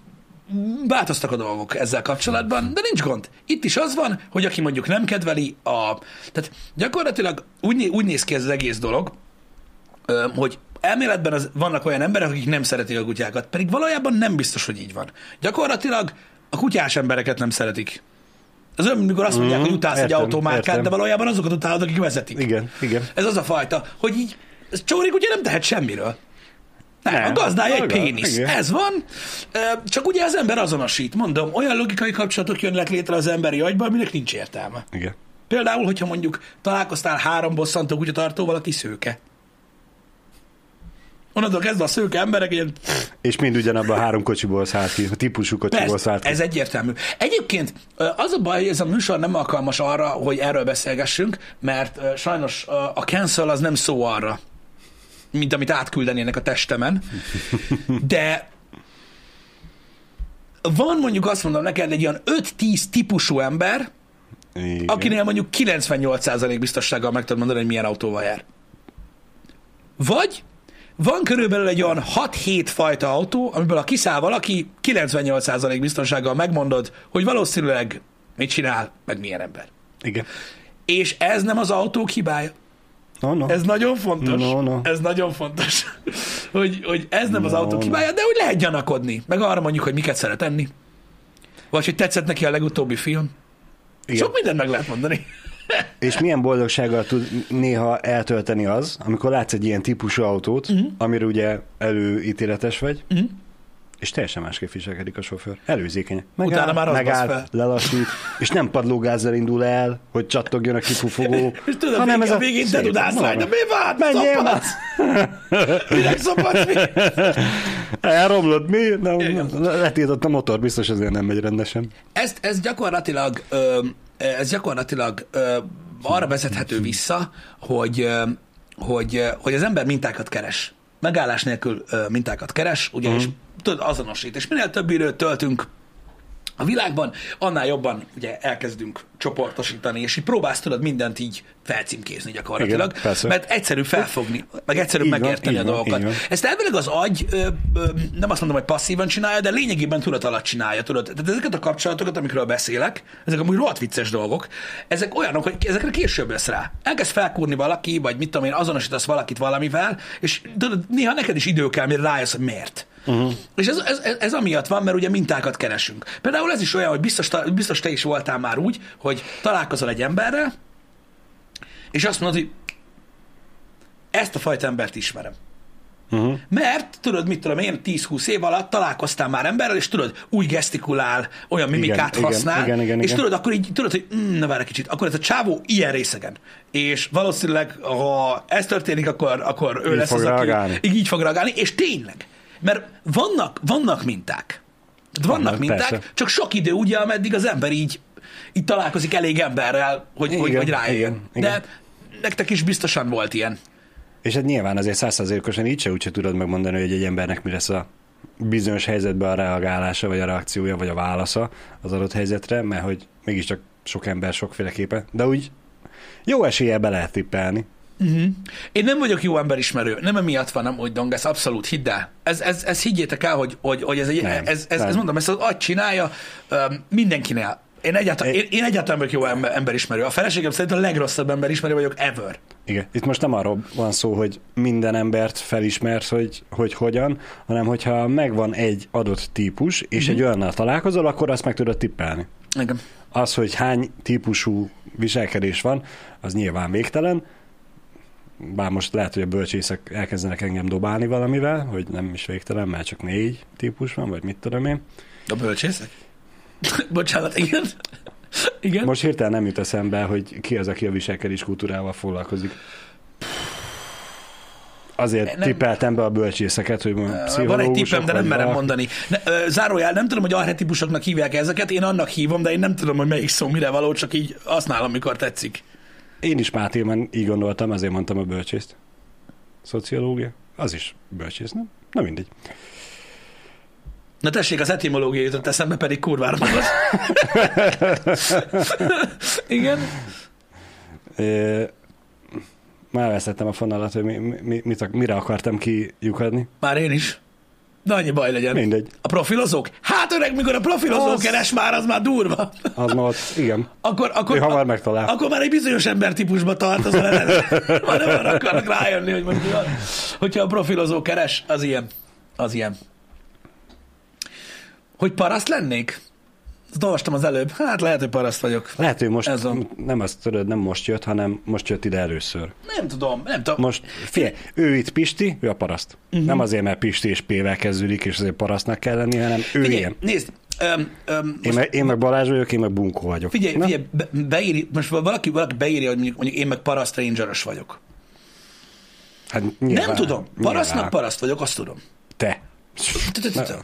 változtak a dolgok ezzel kapcsolatban, de nincs gond. Itt is az van, hogy aki mondjuk nem kedveli a... Tehát gyakorlatilag úgy, úgy néz ki ez az egész dolog, hogy elméletben az, vannak olyan emberek, akik nem szeretik a kutyákat, pedig valójában nem biztos, hogy így van. Gyakorlatilag a kutyás embereket nem szeretik. Az olyan, mint mikor azt mondják, Mhm, hogy utálsz egy automárkát, értem. de valójában azokat utálod, akik vezetik. Igen, igen. Ez az a fajta, hogy így, ez csórik ugye nem tehet semmiről. Nem, Nem. a gazdája egy pénisz. igen. Ez van. Csak ugye az ember azonosít. Mondom, olyan logikai kapcsolatok jönnek létre az emberi agyban, aminek nincs értelme. Igen. Például, hogyha mondjuk találkoztál három bosszantó kutyatartóval, aki szőke. Onnantól kezdve a szőke emberek ilyen, És mind ugyanabban a három kocsiból szállt ki, a típusú kocsiból persze, szállt ki. ez egyértelmű. Egyébként az a baj, hogy ez a műsor nem alkalmas arra, hogy erről beszélgessünk, mert sajnos a cancel az nem szó arra, mint amit átküldenének a testemen, de van mondjuk azt mondom neked egy olyan 5-10 típusú ember, Igen. akinél mondjuk 98% biztossággal meg tudod mondani, hogy milyen autóval jár. Vagy van körülbelül egy olyan 6-7 fajta autó, amiből ha kiszáll valaki, 98% biztonsággal megmondod, hogy valószínűleg mit csinál, meg milyen ember. Igen. És ez nem az autók hibája. No, no. Ez nagyon fontos. No, no. Ez nagyon fontos. (laughs) hogy, hogy ez nem az No, autók no. hibája, de hogy lehet gyanakodni. Meg arra mondjuk, hogy miket szeret enni. Vagy hogy tetszett neki a legutóbbi film. Igen. Sok mindent meg lehet mondani. És milyen boldogsággal tud néha eltölteni az, amikor látsz egy ilyen típusú autót, Mhm. uh-huh. amire ugye előítéletes vagy, uh-huh. és teljesen másképp viselkedik a sofőr. Előzékeny. Utána már megáll, lelassít, és nem padlógázzal indul el, hogy csattogjon a kipufogó. (laughs) És tudod, hanem ez a végén te tudás rá, de mi van? Menjél Szopatsz? (laughs) Minek szopatsz mi? (laughs) Elromlott, mi? Nem, letiltott a motor, biztos ezért nem megy rendesen. Ezt, ez gyakorlatilag, ö, ez gyakorlatilag ö, arra vezethető vissza, hogy, ö, hogy, hogy az ember mintákat keres. Megállás nélkül ö, mintákat keres, ugye, és tudod, azonosít. És minél több időt töltünk a világban, annál jobban ugye elkezdünk csoportosítani, és így próbálsz tudod mindent így felcímkézni gyakorlatilag, Igen, persze. mert egyszerű felfogni, meg egyszerű Így van, megérteni így a van, dolgokat. van. Ezt elvileg az agy, ö, ö, nem azt mondom, hogy passzívan csinálja, de lényegében tudat alatt csinálja, tudod. Tehát ezeket a kapcsolatokat, amikről beszélek, ezek amúgy rohadt vicces dolgok, ezek olyanok, hogy ezekre később lesz rá. Elkezd felkúrni valaki, vagy mit tudom én, azonosítasz valakit valamivel, és tudod, néha neked is idő kell, mire rájössz, hogy miért. Uh-huh. És ez, ez, ez, ez amiatt van, mert ugye mintákat keresünk. Például ez is olyan, hogy biztos, biztos te is voltál már úgy, hogy találkozol egy emberrel, és azt mondod, hogy ezt a fajta embert ismerem. Uh-huh. Mert, tudod, mit tudom én, 10-20 év alatt találkoztál már emberrel, és tudod, úgy gesztikulál, olyan mimikát igen, használ, igen, igen, és igen. tudod, akkor így, tudod, hogy mm, na várj egy kicsit, akkor ez a csávó ilyen részegen. És valószínűleg, ha ez történik, akkor, akkor ő Így lesz fog az, aki reagálni. így, így fog reagálni, és tényleg. Mert vannak, vannak minták. Vannak, Vannak, minták, persze. csak sok idő ugye, ameddig az ember így, így találkozik elég emberrel, hogy, hogy, Igen, hogy rájöjjön. igen, igen. De nektek is biztosan volt ilyen. És hát nyilván azért százszerzékosan így se úgyse tudod megmondani, hogy egy embernek mi lesz a bizonyos helyzetben a reagálása, vagy a reakciója, vagy a válasza az adott helyzetre, mert hogy mégiscsak sok ember sokféleképpen, de úgy jó eséllyel be lehet tippelni. Én nem vagyok jó emberismerő, nem emiatt van, nem úgy dong, ez abszolút, hidd el. Ez, ez, ez higgyétek el, hogy, hogy, hogy ez, egy, Nem, ez, ez, nem. ez, mondom, ezt az agy csinálja öm, mindenkinél. Én egyáltalán, én, én egyáltalán vagyok jó ember, emberismerő. A feleségem szerint a legrosszabb emberismerő vagyok ever. Igen. Itt most nem arról van szó, hogy minden embert felismersz, hogy, hogy hogyan, hanem hogyha megvan egy adott típus, és Mhm. egy olyannal találkozol, akkor azt meg tudod tippelni. Igen. Az, hogy hány típusú viselkedés van, az nyilván végtelen, bár most lehet, hogy a bölcsészek elkezdenek engem dobálni valamivel, hogy nem is végtelen, mert csak négy típus van, vagy mit tudom én. A bölcsészek? (laughs) Bocsánat, igen. Igen. Most hirtelen nem jut eszembe, hogy ki az, aki a viselkedés kultúrával foglalkozik. Azért Nem- tippeltem be a bölcsészeket, hogy mondjuk Van egy pszichológusok, tippem, de nem merem valaki. mondani. Ne, ö, zárójel, nem tudom, hogy arhetipusoknak hívják ezeket, én annak hívom, de én nem tudom, hogy melyik szó mire való, csak így használom, mikor tetszik. Én is Mátéman így gondoltam, ezért mondtam a bölcsészt. Szociológia? Az is bölcsész, nem? Na mindegy. Na tessék, az etimológia jutott eszembe, pedig kurvára. (laughs) Igen? Ö, Már veszettem a fonalat, hogy mi, mi, mit, mire akartam kiukadni. Már én is. De annyi baj legyen. Mindegy. A profilozók? Hát öreg, mikor a profilozó Az- keres már, az már durva. Az ott, igen. Akkor, akkor, Ő hamar megtalál. Akkor már egy bizonyos embertípusba tartozol el. (laughs) Már nem arra akarnak rájönni, hogy mondjuk, hogyha a profilozó keres, az ilyen. Az ilyen. Hogy paraszt lennék? Ezt olvastam az előbb. Hát lehet, hogy paraszt vagyok. Lehet, hogy most Ez a- nem azt tudod, nem most jött, hanem most jött ide először. Nem tudom, nem tudom. Most, figyelj, ő itt Pisti, ő a paraszt. Uh-huh. Nem azért, mert Pisti és P-vel kezdődik, és azért parasztnak kell lenni, hanem ő Figyelj, ilyen. nézd, öm, öm, Én most meg, én meg Balázs vagyok, én meg Bunkó vagyok. figyelj, Na? figyelj be, beíri, most valaki, valaki beírja, hogy mondjuk, mondjuk én meg paraszt rangeres vagyok. Hát nyilván, Nem tudom. Parasztnak nyilván. paraszt vagyok, azt tudom. Te.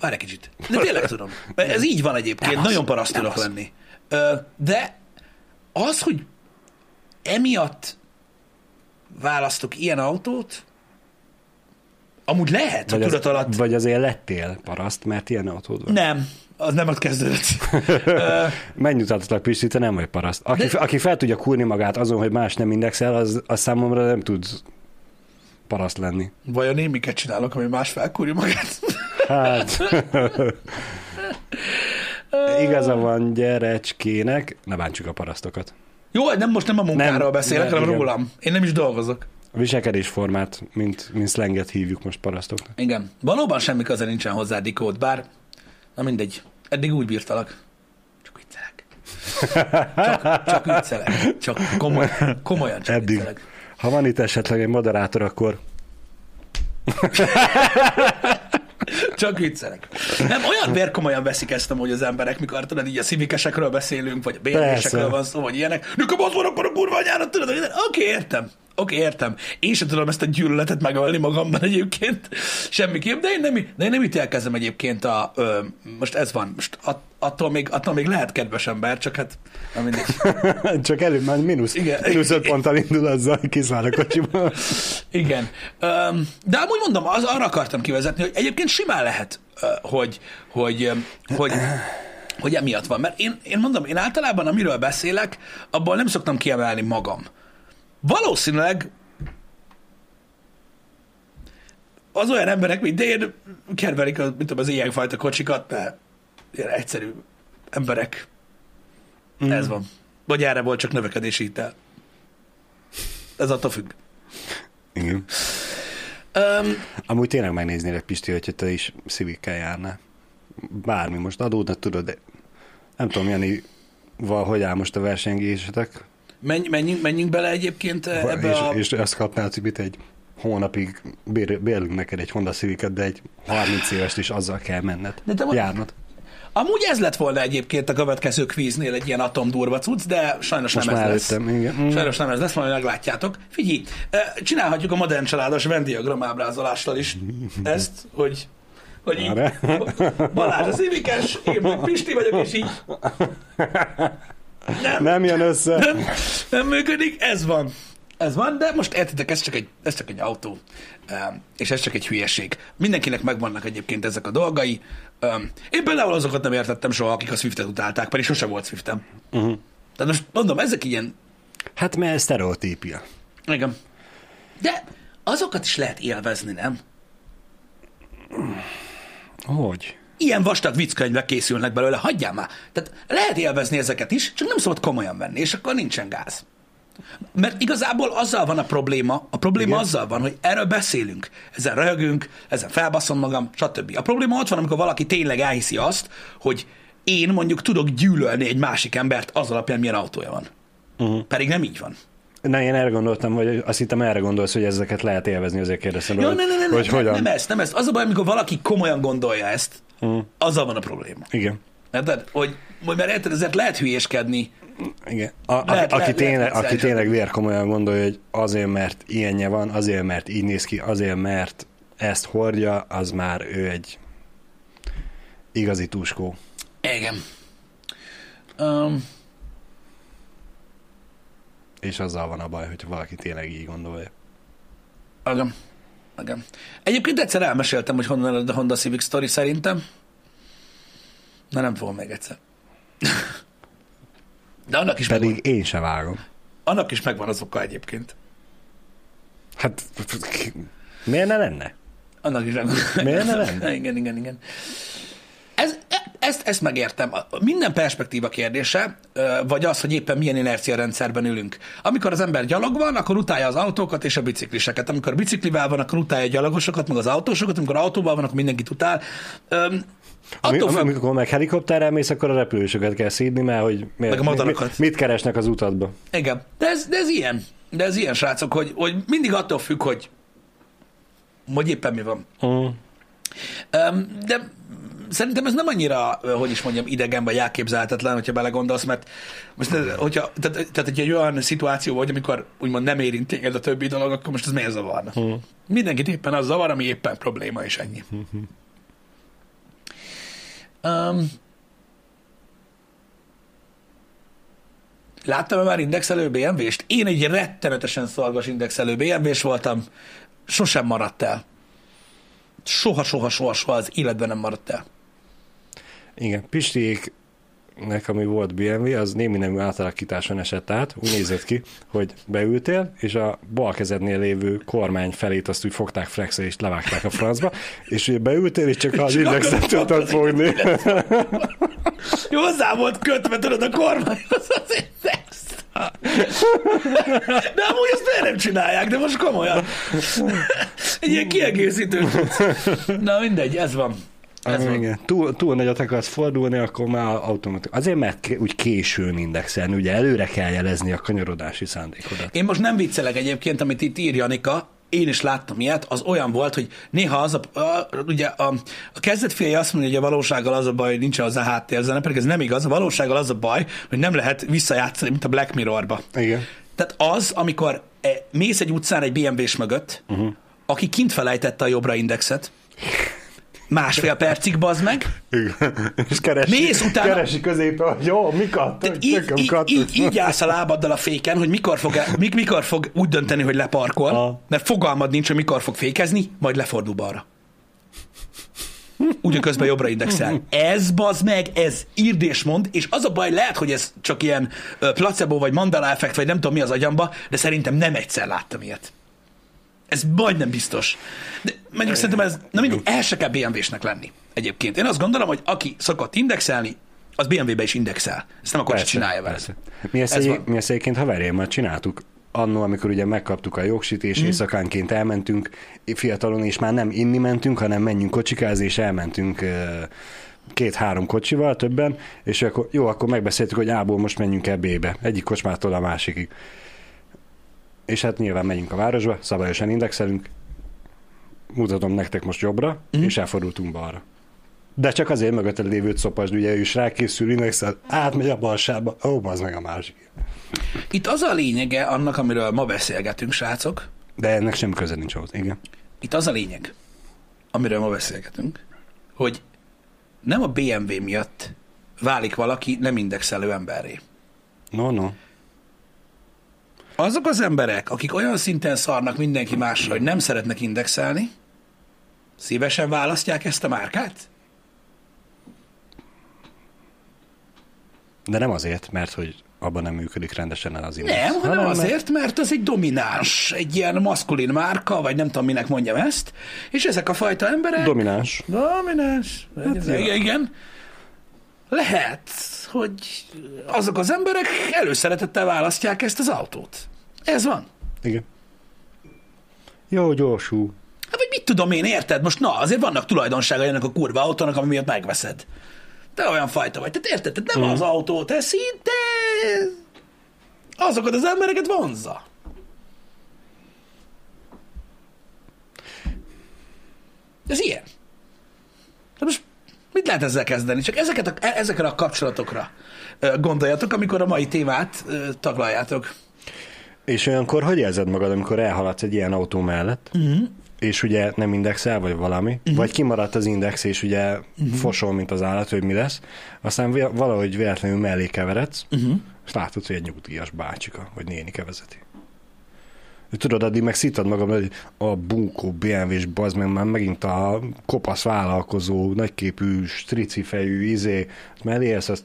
Várj egy kicsit. De tényleg tudom. Ez így van egyébként, nagyon paraszt tudok lenni. De az, hogy emiatt választok ilyen autót, amúgy lehet, hogy Vagy, tudat az, alatt vagy azért lettél paraszt, mert ilyen autód van. nem, az nem ott kezdődött. (laughs) Megnyugtatlak, Pisti, te nem vagy paraszt. Aki, De- aki fel tudja kúrni magát azon, hogy más nem indexel, az, az számomra nem tud paraszt lenni. Vajon én miket csinálok, ami más felkúrja magát? Hát... (laughs) Igaza van gyerecskének, ne bántsuk a parasztokat. Jó, nem most nem a munkáról Nem, beszélek, hanem igen. rólam. Én nem is dolgozok. A viselkedésformát, mint, mint slanget hívjuk most parasztoknak. Igen. Valóban semmi köze nincsen hozzá, Dikót, bár na mindegy. Eddig úgy bírtalak. Csak viccelek. (laughs) Csak, csak viccelek. Csak komoly, komolyan csak Eddig. viccelek. Ha van itt esetleg egy moderátor, akkor (laughs) Csak viccelek. Nem, olyan vérkomolyan veszik ezt amúgy az emberek, mikor tudod, így a szivikesekről beszélünk, vagy a bérlésekről van szó, vagy ilyenek. Nekem ott van akkor a kurva anyárat, tudod, oké, okay, értem. Oké, okay, értem. Én sem tudom ezt a gyűlöletet megölni magamban egyébként. Semmiképp, de én nem, de én nem ítélkezem egyébként a... Ö, most ez van. Most at, attól, még, attól még lehet kedves ember, csak hát nem mindegy. (laughs) Csak előbb már mínusz, Igen. mínusz öt ponttal indul azzal, kiszáll a kocsiból. (laughs) Igen. De amúgy mondom, az, arra akartam kivezetni, hogy egyébként simán lehet, hogy, hogy, hogy, (clears throat) hogy emiatt van. Mert én, én mondom, én általában amiről beszélek, abból nem szoktam kiemelni magam. Valószínűleg az olyan emberek, mint én, kedvelik mint tudom, az ilyenfajta kocsikat, mert ilyen egyszerű emberek. Mm. Ez van. Vagy erre volt csak növekedési hitel. Ez attól függ. Igen. Um, Amúgy tényleg megnéznélek, Pisti, hogyha te is civikkel járnál. Bármi most adódna, tudod, de nem tudom, Jani, val, hogy áll most a versengésetek, menj, menjünk, menjünk bele egyébként ebbe és, a... és azt kapnál, Cibit, egy hónapig bér, bérlünk neked egy Honda civic de egy 30 évest is azzal kell menned. De te Járnod. Amúgy ez lett volna egyébként a következő kvíznél egy ilyen atomdurva cucc, de sajnos Most nem ez lesz. előttem, igen. Mm. Sajnos nem ez lesz, majd meglátjátok. Figyelj, eh, csinálhatjuk a modern családos Venn diagram ábrázolással is ezt, hogy hogy így. Balázs a szívikes, én meg Pisti vagyok, és így nem, Nem jön össze. nem, nem működik, ez van. Ez van, de most értitek, ez csak egy, ez csak egy autó, és ez csak egy hülyeség. Mindenkinek megvannak egyébként ezek a dolgai. Én például azokat nem értettem soha, akik a Swiftet utálták, pedig sose volt Swiftem. Uh-huh. Tehát most mondom, ezek ilyen, Hát mert sztereotípia. igen. De azokat is lehet élvezni, nem? Hogy? Ilyen vastag vicckönyvek készülnek belőle, hagyjál már. Tehát lehet élvezni ezeket is, csak nem szabad komolyan venni, és akkor nincsen gáz. Mert igazából azzal van a probléma, a probléma Igen. azzal van, hogy erről beszélünk, ezen röhögünk, ezen felbaszom magam, stb. A probléma ott van, amikor valaki tényleg elhiszi azt, hogy én mondjuk tudok gyűlölni egy másik embert az alapján, milyen autója van. Uh-huh. Pedig nem így van. Na, én erre gondoltam, hogy azt hittem erre gondolsz, hogy ezeket lehet élvezni, azért kérdeztem. Jó, hogy, nem, nem, nem, hogy nem, hogyan. nem ezt, nem ezt. Az a baj, amikor valaki komolyan gondolja ezt, Mm. azzal van a probléma. Igen. Érted? Hogy, hogy mert érted, ezért lehet hülyéskedni, Igen. A, a, Lehet, aki, lehet, tényleg, lehet aki tényleg vérkomolyan gondolja, hogy azért, mert ilyenje van, azért, mert így néz ki, azért, mert ezt hordja, az már ő egy igazi tuskó. Igen. Um, És azzal van a baj, hogy valaki tényleg így gondolja. igen. Igen. Egyébként egyszer elmeséltem, hogy honnan ered a Honda Civic Story szerintem. Na nem fogom még egyszer. (laughs) De annak is, megvan, Pedig én se vágom. annak is megvan az oka egyébként. Hát miért ne lenne? Annak is megvan. Miért ne lenne? (laughs) igen, igen, igen. Ez, e- ezt, ezt megértem. Minden perspektíva kérdése, vagy az, hogy éppen milyen inercia rendszerben ülünk. Amikor az ember gyalog van, akkor utálja az autókat és a bicikliseket. Amikor biciklivel van, akkor utálja a gyalogosokat, meg az autósokat. Amikor autóval van, akkor mindenkit utál. Ami, attól függ, amikor meg helikopterrel mész, akkor a repülősöket kell szídni, mert hogy miért, Meg a madarakat. mit, mit keresnek az utatba. igen. De ez, de ez ilyen. De ez ilyen, srácok, hogy, hogy mindig attól függ, hogy hogy éppen mi van. Mm. Öm, De szerintem ez nem annyira, hogy is mondjam, idegen vagy elképzelhetetlen, hogyha belegondolsz, mert most, hogyha, tehát, tehát egy olyan szituáció vagy, amikor úgymond nem érint téged a többi dolog, akkor most ez miért zavarna? Hmm. Mindenkit éppen az zavar, ami éppen probléma, és ennyi. Um, láttam már indexelő BMW-st? Én egy rettenetesen szarvas indexelő BMW-s voltam, sosem maradt el. Soha, soha, soha, soha az életben nem maradt el. Igen, Pistiéknek, ami volt BMW, az némi nemű átalakításon esett át. Úgy nézett ki, hogy beültél, és a bal kezednél lévő kormány felét azt úgy fogták flexel, és levágták a francba, és ugye beültél, és csak az indexet tudtad fogni. Jó, hozzá volt kötve, tudod, a kormányhoz az index. De amúgy ezt miért nem csinálják, de most komolyan. Egy ilyen kiegészítő. Na mindegy, ez van. Ez. Igen. Túl, túl nagyot akarsz fordulni, akkor már automatikusan. Azért, mert úgy későn indexelni, ugye előre kell jelezni a kanyarodási szándékodat. Én most nem viccelek egyébként, amit itt ír Janika. én is láttam ilyet, az olyan volt, hogy néha az a, a ugye a, a kezdetfiai azt mondja, hogy a valósággal az a baj, hogy nincs az a háttérzene, pedig ez nem igaz, a valósággal az a baj, hogy nem lehet visszajátszani, mint a Black Mirrorba. Igen. Tehát az, amikor e, mész egy utcán egy BMW-s mögött, uh-huh. aki kint felejtette a jobbra indexet, másfél percig bazd meg, Igen. És keresi, Mész utána- keresi középen, hogy jó, mi katt, Tehát így, így, így, így állsz a lábaddal a féken, hogy mikor fog, mik, mikor fog úgy dönteni, hogy leparkol, Aha. mert fogalmad nincs, hogy mikor fog fékezni, majd lefordul balra. Ugyan közben jobbra indexel. Ez bazd meg, ez írd és mond, és az a baj, lehet, hogy ez csak ilyen placebo, vagy mandala effekt, vagy nem tudom mi az agyamba, de szerintem nem egyszer láttam ilyet. Ez majdnem biztos. De mondjuk szerintem ez, na mindig, el se kell BMW-snek lenni egyébként. Én azt gondolom, hogy aki szokott indexelni, az BMW-be is indexel. Ezt nem a kocsi csinálja vele. Mi ezt, Ez egy, mi ezt egyébként haverjaimmal csináltuk. Annó, amikor ugye megkaptuk a jogsit, és mm. éjszakánként elmentünk fiatalon, és már nem inni mentünk, hanem menjünk kocsikázni, és elmentünk két-három kocsival, többen, és akkor jó, akkor megbeszéltük, hogy A-ból most menjünk el B-be, egyik kocsmától a másikig. És hát nyilván megyünk a városba, szabályosan indexelünk, mutatom nektek most jobbra, mm. és elfordultunk balra. De csak azért mögötte lévőt szopasd, ugye ő is rákészül, indexel, átmegy a balsába, ó, az meg a másik. Itt az a lényege annak, amiről ma beszélgetünk, srácok. De ennek sem köze nincs ahhoz, igen. Itt az a lényeg, amiről ma beszélgetünk, hogy nem a BMW miatt válik valaki nem indexelő emberré. No, no. Azok az emberek, akik olyan szinten szarnak mindenki másra, hogy nem szeretnek indexelni, szívesen választják ezt a márkát? De nem azért, mert hogy abban nem működik rendesen az index. Nem, hanem mert- azért, mert az egy domináns, egy ilyen maszkulin márka, vagy nem tudom, minek mondjam ezt, és ezek a fajta emberek... Domináns. Domináns. Hát, igen, igen. Lehet, hogy azok az emberek előszeretettel választják ezt az autót. Ez van. Igen. Jó, gyorsú. Hát, vagy mit tudom én, érted? Most na, azért vannak tulajdonságai ennek a kurva autónak, ami miatt megveszed. Te olyan fajta vagy. Tehát érted? Tehát nem mm. az autó teszi, de azokat az embereket vonzza. Ez ilyen. De most mit lehet ezzel kezdeni? Csak ezeket a, e- ezekre a kapcsolatokra gondoljatok, amikor a mai témát taglaljátok. És olyankor hogy érzed magad, amikor elhaladsz egy ilyen autó mellett, uh-huh. és ugye nem indexel, vagy valami, uh-huh. vagy kimaradt az index, és ugye uh-huh. fosol, mint az állat, hogy mi lesz, aztán valahogy véletlenül mellé keveredsz, uh-huh. és látod, hogy egy nyugdíjas bácsika, vagy nénike vezeti. Tudod, addig meg szítad magam, hogy a bunkó BMW-s bazd meg már megint a kopasz vállalkozó, nagyképű, strici fejű, izé, mellé érsz, azt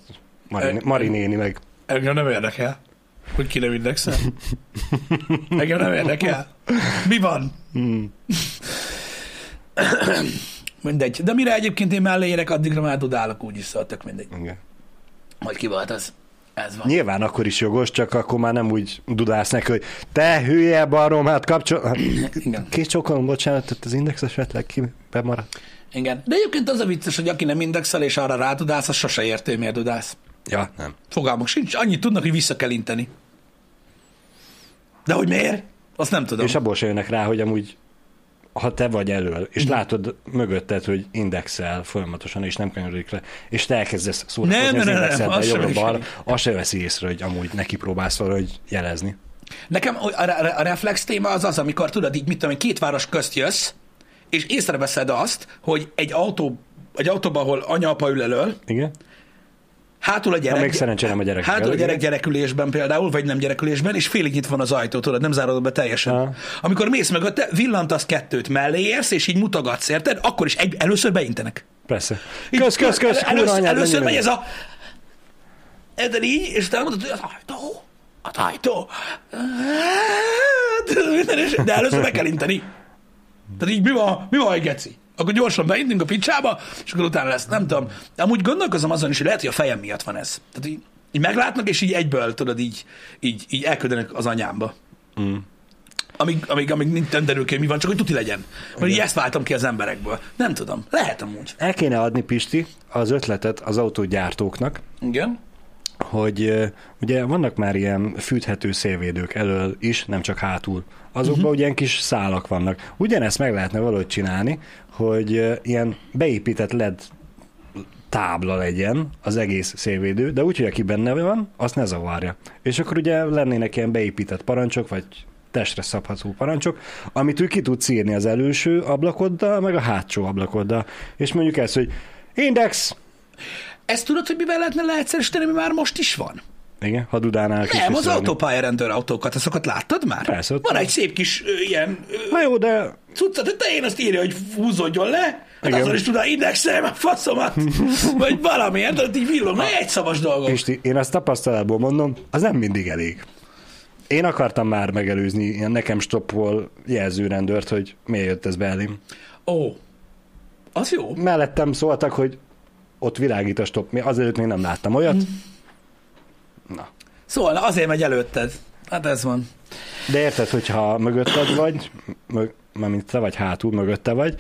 Mari, néni meg Engem nem érdekel, hogy ki nem indexel. Engem nem érdekel. Mi van? (coughs) Mindegy. De mire egyébként én mellé érek, addigra már dudálok úgyis, szóval tök mindegy. Igen. Majd ki volt az? Ez van. Nyilván akkor is jogos, csak akkor már nem úgy dudálsz neki, hogy te hülye barom, hát kapcsol... (clears throat) Igen. Két csokolom, bocsánat, az index esetleg ki bemaradt. Igen. De egyébként az a vicces, hogy aki nem indexel és arra rátudálsz, az sose hogy miért dudálsz. Ja, nem. Fogalmuk sincs. Annyit tudnak, hogy vissza kell inteni. De hogy miért? Azt nem tudom. És abból se jönnek rá, hogy amúgy ha te vagy elől, és látod mögötted, hogy indexel folyamatosan, és nem kanyarodik le, és te elkezdesz szórakozni Nem, az sem jobbra balra, azt se veszi észre, hogy amúgy neki próbálsz valahogy jelezni. Nekem a, a, a reflex téma az az, amikor tudod, így mit tudom, két város közt jössz, és észreveszed azt, hogy egy autó, egy autóban, ahol anya-apa ül elől, Igen? Hátul a gyerek... még szerencsére a gyerek Hátul a gyerek gyerekülésben például, vagy nem gyerekülésben, és félig itt van az ajtó, tudod, nem zárod be teljesen. Aha. Amikor mész mögötte, villantasz kettőt mellé érsz, és így mutogatsz, érted? Akkor is egy, először beintenek. Persze. Kösz, kösz, kösz, el- először, anyád, először megy meg. ez a... Érted így, és utána mondod, hogy az ajtó, az ajtó. De először meg kell inteni. Tehát így mi van, mi van, geci? Akkor gyorsan beintünk a picsába, és akkor utána lesz, nem tudom. De amúgy gondolkozom azon is, hogy lehet, hogy a fejem miatt van ez. Tehát így, így meglátnak, és így egyből, tudod, így, így, így elküldenek az anyámba. Mm. Amíg, amíg, amíg nem derül ki, mi van, csak hogy tuti legyen. Mert így ezt váltam ki az emberekből. Nem tudom. Lehet amúgy. El kéne adni, Pisti, az ötletet az autógyártóknak, Igen. Hogy ugye vannak már ilyen fűthető szélvédők elől is, nem csak hátul. Azokban uh-huh. ugye ilyen kis szálak vannak. Ugyanezt meg lehetne valahogy csinálni, hogy ilyen beépített LED tábla legyen az egész szélvédő, de úgy, hogy aki benne van, azt ne zavarja. És akkor ugye lennének ilyen beépített parancsok, vagy testre szabható parancsok, amit ő ki tud írni az előső ablakoddal, meg a hátsó ablakoddal. És mondjuk ezt, hogy index, Ezt tudod, hogy mivel lehetne leegyszerűsíteni, mi már most is van? igen, hadudánál kis Nem, az visszaadni. autópályarendőr autókat, azokat láttad már? Persze, ott- Van egy szép kis ö, ilyen ö, Na jó, de cuccat, de én azt írja, hogy húzódjon le, hát Igen. azzal is tudod indexelni a faszomat, (laughs) vagy valami, tudod, így villogna, egy szavas dolgok. Pisti, én azt tapasztalatból mondom, az nem mindig elég. Én akartam már megelőzni ilyen nekem stoppol jelzőrendőrt, hogy miért jött ez be elém. Ó, az jó. Mellettem szóltak, hogy ott világít a stop, azelőtt még nem láttam olyat. Mhm. Na. Szóval azért megy előtted. Hát ez van. De érted, hogyha mögötted vagy, mög, mármint te vagy hátul, mögötte vagy,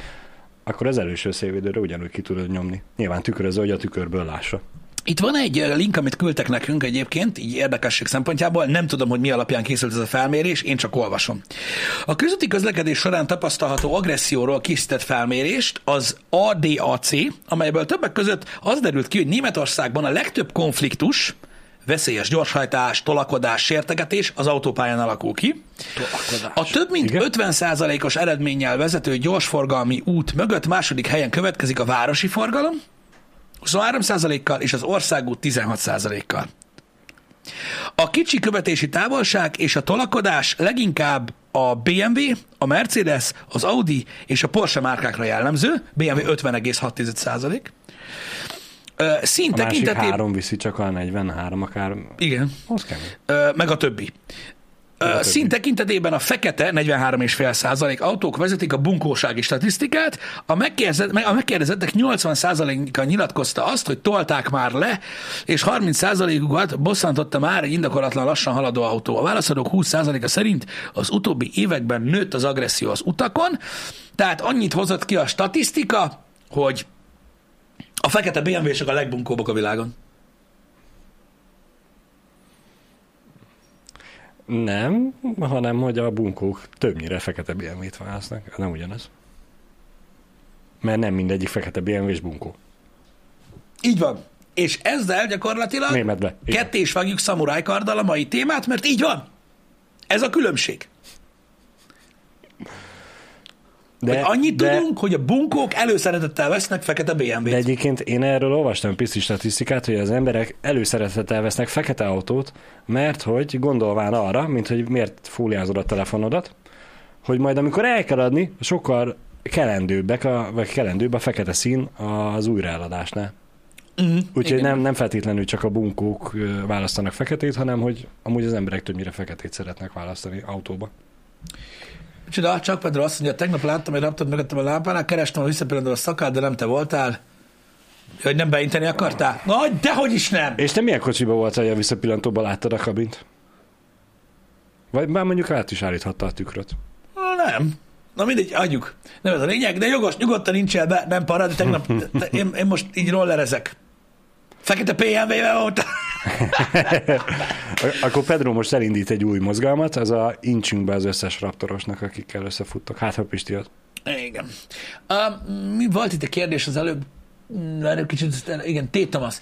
akkor az előső szélvédőre ugyanúgy ki tudod nyomni. Nyilván tükröző, hogy a tükörből lássa. Itt van egy ö, link, amit küldtek nekünk egyébként, így érdekesség szempontjából. Nem tudom, hogy mi alapján készült ez a felmérés, én csak olvasom. A közúti közlekedés során tapasztalható agresszióról készített felmérést az ADAC, amelyből többek között az derült ki, hogy Németországban a legtöbb konfliktus, veszélyes gyorshajtás, tolakodás, sértegetés az autópályán alakul ki. A több mint Igen. 50%-os eredménnyel vezető gyorsforgalmi út mögött második helyen következik a városi forgalom, 23%-kal és az országút 16%-kal. A kicsi követési távolság és a tolakodás leginkább a BMW, a Mercedes, az Audi és a Porsche márkákra jellemző, BMW 50,6%. Ö, Szín A másik tekintetében... három viszi csak a 43, akár... Igen. Az kemény. Meg a többi. Szín tekintetében a fekete 43,5% autók vezetik a bunkósági statisztikát, a, megkérdezett, a megkérdezettek 80%-a nyilatkozta azt, hogy tolták már le, és 30%-ukat bosszantotta már egy indokolatlan lassan haladó autó. A válaszadók 20%-a szerint az utóbbi években nőtt az agresszió az utakon, tehát annyit hozott ki a statisztika, hogy a fekete BMW-sek a legbunkóbbak a világon. Nem, hanem hogy a bunkók többnyire fekete BMW-t válasznak. Nem ugyanaz. Mert nem mindegyik fekete BMW és bunkó. Így van. És ezzel gyakorlatilag Németbe. Ketté is vágjuk szamurájkarddal a mai témát, mert így van. Ez a különbség. De, hogy annyit de, tudunk, hogy a bunkók előszeretettel vesznek fekete BMW-t. De egyébként én erről olvastam piszti statisztikát, hogy az emberek előszeretettel vesznek fekete autót, mert hogy gondolván arra, mint hogy miért fóliázod a telefonodat, hogy majd amikor el kell adni, sokkal kelendőbbek, a, vagy kelendőbb a fekete szín az újraeladásnál. Mm, Úgyhogy igen. nem, nem feltétlenül csak a bunkók választanak feketét, hanem hogy amúgy az emberek többnyire feketét szeretnek választani autóba. Csoda, csak Pedro azt mondja, tegnap láttam, hogy raptad mögöttem a lámpánál, kerestem a visszapillantó a szakát, de nem te voltál. Hogy nem beinteni akartál? Na, dehogy is nem! És te milyen kocsiba voltál, hogy a visszapillantóba láttad a kabint? Vagy már mondjuk át is állíthatta a tükröt. Nem. Na mindegy, adjuk. Nem ez a lényeg, de jogos, nyugodtan nincs be, nem para, de tegnap (laughs) te, én, én, most így rollerezek. Fekete BMW-vel volt. (laughs) Ak- Akkor Pedro most elindít egy új mozgalmat, ez a incsünk be az összes raptorosnak, akikkel összefuttok. Hát, ha Pisti az. Igen. Uh, mi volt itt a kérdés az előbb? Erről kicsit, igen, T. Thomas.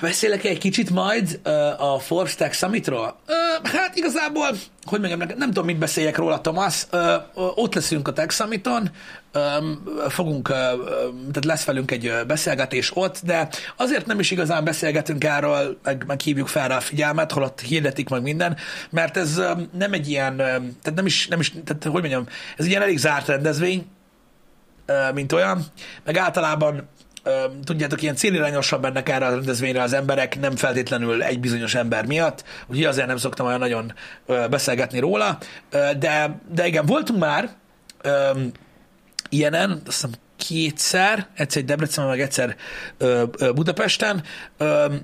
Beszélek egy kicsit majd uh, a Forbes Tech Summitról? Uh, hát igazából, hogy mondjam neked, nem tudom, mit beszéljek róla, Thomas. Uh, uh, ott leszünk a Tech Summiton, um, fogunk, uh, tehát lesz velünk egy uh, beszélgetés ott, de azért nem is igazán beszélgetünk erről, meg, meg hívjuk fel rá a figyelmet, holott hirdetik meg minden, mert ez um, nem egy ilyen, um, tehát nem is, nem is, tehát hogy mondjam, ez egy ilyen elég zárt rendezvény, ö, mint olyan, meg általában tudjátok, ilyen célirányosabb ennek erre a rendezvényre az emberek, nem feltétlenül egy bizonyos ember miatt, úgyhogy azért nem szoktam olyan nagyon beszélgetni róla, de, de igen, voltunk már ö, ilyenen, azt hiszem kétszer, egyszer Debrecenben, meg egyszer Budapesten, ö,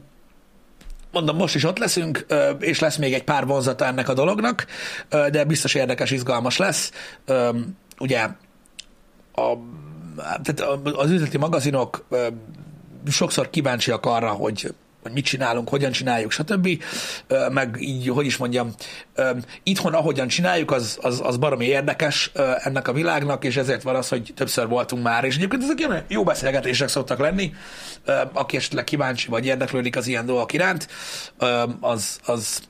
mondom, most is ott leszünk, és lesz még egy pár vonzata ennek a dolognak, de biztos érdekes, izgalmas lesz. Ugye a, tehát az üzleti magazinok sokszor kíváncsiak arra, hogy hogy mit csinálunk, hogyan csináljuk, stb. Meg így, hogy is mondjam, itthon ahogyan csináljuk, az, az, az baromi érdekes ennek a világnak, és ezért van az, hogy többször voltunk már, és egyébként ezek ilyen jó beszélgetések szoktak lenni, aki esetleg kíváncsi vagy érdeklődik az ilyen dolgok iránt, az, az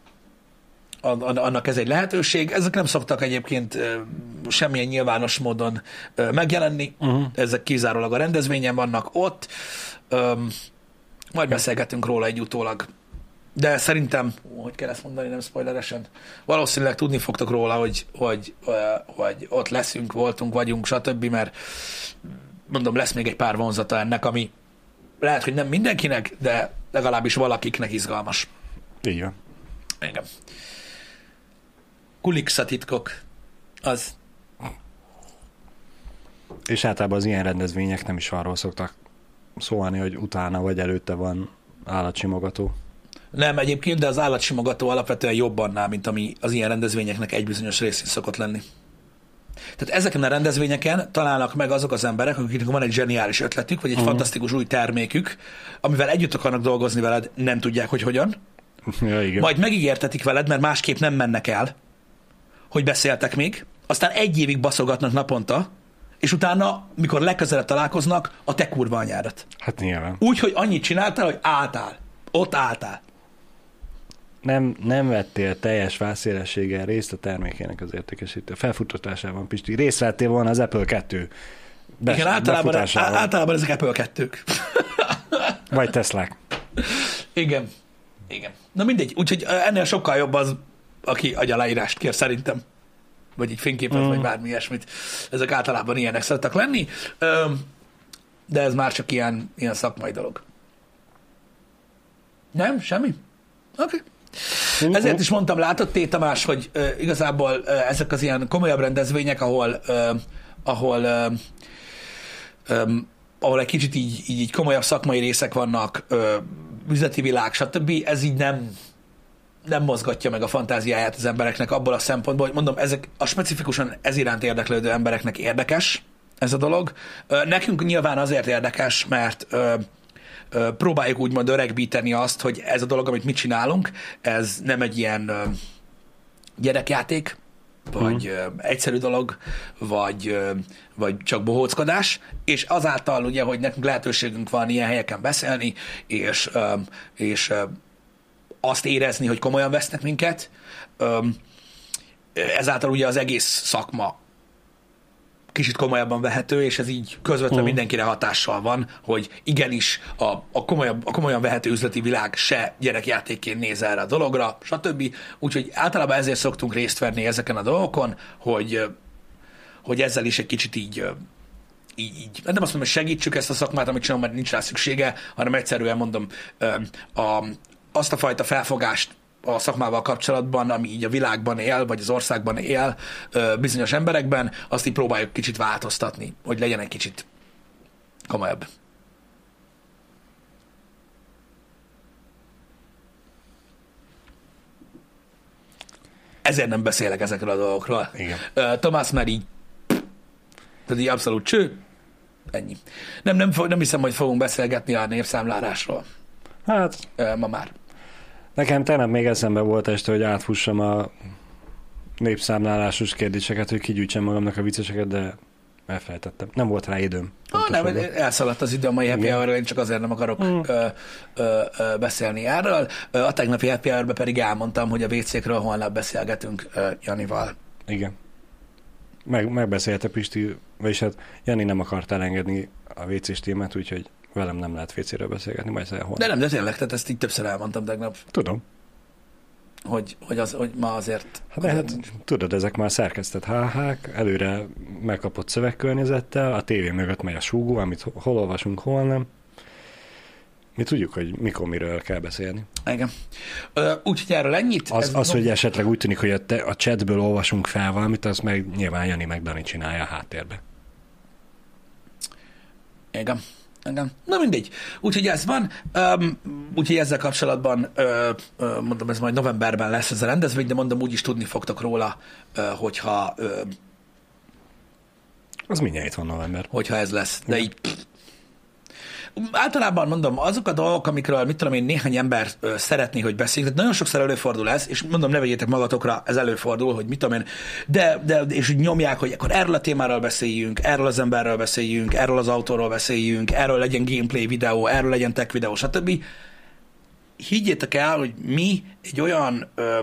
annak ez egy lehetőség. Ezek nem szoktak egyébként semmilyen nyilvános módon megjelenni, uh-huh. ezek kizárólag a rendezvényen vannak ott. Öm, majd beszélgetünk róla egy utólag. De szerintem, hogy kell ezt mondani, nem spoileresen, valószínűleg tudni fogtok róla, hogy, hogy, hogy ott leszünk, voltunk, vagyunk, stb., mert mondom, lesz még egy pár vonzata ennek, ami lehet, hogy nem mindenkinek, de legalábbis valakiknek izgalmas. Így van. Igen. Kulixa titkok. Az. És általában az ilyen rendezvények nem is arról szoktak szólni, hogy utána vagy előtte van állatsimogató. Nem egyébként, de az állatsimogató alapvetően jobb annál, mint ami az ilyen rendezvényeknek egy bizonyos részén szokott lenni. Tehát ezeken a rendezvényeken találnak meg azok az emberek, akiknek van egy zseniális ötletük, vagy egy uh-huh. fantasztikus új termékük, amivel együtt akarnak dolgozni veled, nem tudják, hogy hogyan. Ja, igen. Majd megígértetik veled, mert másképp nem mennek el, hogy beszéltek még, aztán egy évig baszogatnak naponta, és utána, mikor legközelebb találkoznak, a te kurva anyádat. Hát nyilván. Úgy, hogy annyit csináltál, hogy álltál. Ott álltál. Nem, nem vettél teljes válszélességgel részt a termékének az értékesítő felfuttatásában, Pisti. Részt vettél volna az Apple 2 bes- Igen, általában, befutásában. általában ezek Apple 2 Vagy Teslák. Igen. Igen. Na mindegy, úgyhogy ennél sokkal jobb az, aki agyaleírást kér szerintem. Vagy egy fényképet, mm. vagy bármi ilyesmit. Ezek általában ilyenek szoktak lenni. De ez már csak ilyen, ilyen szakmai dolog. Nem? Semmi? Oké. Okay. Ezért is mondtam, látod, T. Tamás, hogy igazából ezek az ilyen komolyabb rendezvények, ahol, ahol ahol egy kicsit így, így, így komolyabb szakmai részek vannak, ö, üzleti világ, stb. Ez így nem, nem mozgatja meg a fantáziáját az embereknek abból a szempontból, hogy mondom, ezek a specifikusan ez iránt érdeklődő embereknek érdekes ez a dolog. Nekünk nyilván azért érdekes, mert próbáljuk úgymond öregbíteni azt, hogy ez a dolog, amit mi csinálunk, ez nem egy ilyen gyerekjáték, vagy uh, egyszerű dolog, vagy, vagy csak bohóckodás, és azáltal ugye, hogy nekünk lehetőségünk van ilyen helyeken beszélni, és, és azt érezni, hogy komolyan vesznek minket, ezáltal ugye az egész szakma kicsit komolyabban vehető, és ez így közvetlenül Mm. mindenkire hatással van, hogy igenis a, a, komolyabb, a komolyan vehető üzleti világ se gyerekjátékként néz erre a dologra, stb. Úgyhogy általában ezért szoktunk részt venni ezeken a dolgokon, hogy, hogy ezzel is egy kicsit így így, így, nem azt mondom, hogy segítsük ezt a szakmát, amit csinálom, mert nincs rá szüksége, hanem egyszerűen mondom, a, azt a fajta felfogást a szakmával kapcsolatban, ami így a világban él, vagy az országban él bizonyos emberekben, azt így próbáljuk kicsit változtatni, hogy legyen egy kicsit komolyabb. Ezért nem beszélek ezekről a dolgokról. Igen. Tomás már így, tehát így abszolút cső, ennyi. Nem, nem, nem hiszem, hogy fogunk beszélgetni a népszámlálásról Hát ma már. Nekem tegnap még eszembe volt este, hogy átfussam a népszámlálásos kérdéseket, hogy kigyűjtsem magamnak a vicceseket, de elfelejtettem. Nem volt rá időm. Ah, nem, elszaladt az idő a mai happy hour én csak azért nem akarok Mm. ö, ö, ö, beszélni erről. A tegnapi happy hour pedig elmondtam, hogy a WC-kről holnap beszélgetünk ö, Janival. Igen. Meg, megbeszélte Pisti, vagyis hát Jani nem akart elengedni a WC-s témát, úgyhogy velem nem lehet WC-ről beszélgetni, majd elhol. De nem, de tényleg, tehát ezt így többször elmondtam tegnap, Tudom. hogy, hogy, az, hogy ma azért... Hát de hát tudod, ezek már szerkesztett háhák, előre megkapott szövegkörnyezettel, a tévé mögött megy a súgó, amit ho- hol olvasunk, hol nem. Mi tudjuk, hogy mikor miről kell beszélni. Igen. Úgyhogy erről ennyit. Az, Ez az no- hogy esetleg úgy tűnik, hogy a, te, a chatből olvasunk fel valamit, az meg nyilván Jani meg Dani csinálja a háttérbe. Igen. Igen. Na mindegy. Úgyhogy ez van. Um, úgyhogy ezzel kapcsolatban ö, ö, mondom, ez majd novemberben lesz ez a rendezvény, de mondom, úgy is tudni fogtok róla, ö, hogyha, ö, Az mindjárt van november. hogyha ez lesz. De így általában mondom, azok a dolgok, amikről, mit tudom én, néhány ember szeretné, hogy beszéljünk, tehát nagyon sokszor előfordul ez, és mondom, ne vegyétek magatokra, ez előfordul, hogy mit tudom én, de, de és úgy nyomják, hogy akkor erről a témáról beszéljünk, erről az emberről beszéljünk, erről az autóról beszéljünk, erről legyen gameplay videó, erről legyen tech videó, stb. Higgyétek el, hogy mi egy olyan, ö,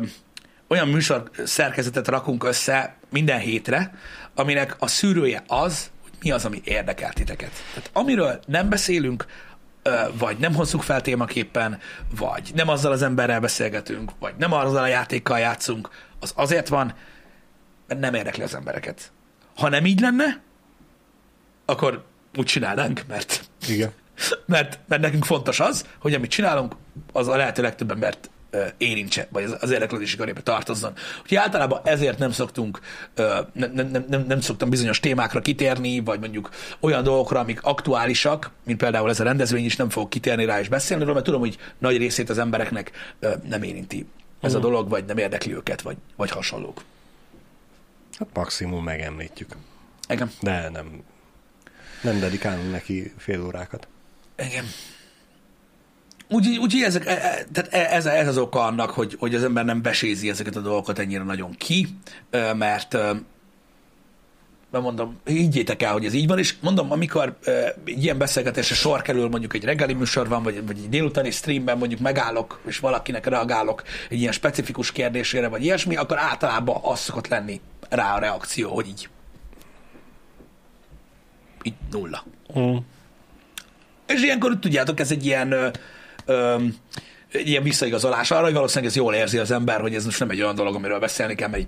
olyan műsor szerkezetet rakunk össze minden hétre, aminek a szűrője az, mi az, ami érdekel titeket. Tehát amiről nem beszélünk, vagy nem hozzuk fel témaképpen, vagy nem azzal az emberrel beszélgetünk, vagy nem azzal a játékkal játszunk, az azért van, mert nem érdekli az embereket. Ha nem így lenne, akkor úgy csinálnánk, mert Igen. (laughs) mert, mert nekünk fontos az, hogy amit csinálunk, az a lehető legtöbb embert érintse, vagy az, az érdeklődési körébe tartozzon. Úgyhogy általában ezért nem szoktunk, nem, nem, nem, nem, szoktam bizonyos témákra kitérni, vagy mondjuk olyan dolgokra, amik aktuálisak, mint például ez a rendezvény is, nem fogok kitérni rá és beszélni róla, mert tudom, hogy nagy részét az embereknek nem érinti ez a dolog, vagy nem érdekli őket, vagy, vagy hasonlók. Hát maximum megemlítjük. Igen. De nem, nem dedikálunk neki fél órákat. Igen. Úgyhogy úgy, ezek, e- e- tehát e- ez, ez az oka annak, hogy, hogy az ember nem besézi ezeket a dolgokat ennyire nagyon ki, mert mert mondom, higgyétek el, hogy ez így van, és mondom, amikor egy ilyen beszélgetésre sor kerül, mondjuk egy reggeli műsor van, vagy, vagy egy délutáni streamben mondjuk megállok, és valakinek reagálok egy ilyen specifikus kérdésére, vagy ilyesmi, akkor általában az szokott lenni rá a reakció, hogy így. Így nulla. Mm. És ilyenkor tudjátok, ez egy ilyen, ö, ö, egy ilyen visszaigazolás arra, hogy valószínűleg ez jól érzi az ember, hogy ez most nem egy olyan dolog, amiről beszélni kell, mert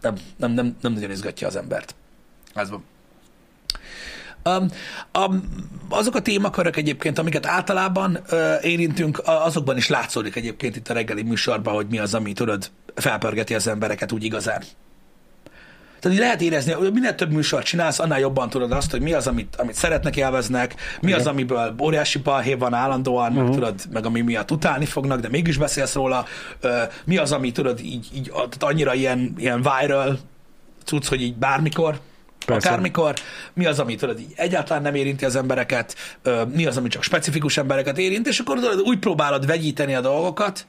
nem, nem, nem, nem nagyon izgatja az embert. Ez van. Um, um, azok a témakörök egyébként, amiket általában uh, érintünk, azokban is látszódik egyébként itt a reggeli műsorban, hogy mi az, ami tudod, felpörgeti az embereket úgy igazán. Tehát lehet érezni, hogy minél több műsort csinálsz, annál jobban tudod azt, hogy mi az, amit, amit szeretnek, élveznek, mi az, amiből óriási balhé van állandóan, uh-huh. meg, tudod, meg ami miatt utálni fognak, de mégis beszélsz róla, mi az, ami tudod, így, így annyira ilyen, ilyen viral cucc, hogy így bármikor, Persze. akármikor, mi az, ami tudod, így egyáltalán nem érinti az embereket, mi az, ami csak specifikus embereket érint, és akkor tudod, úgy próbálod vegyíteni a dolgokat,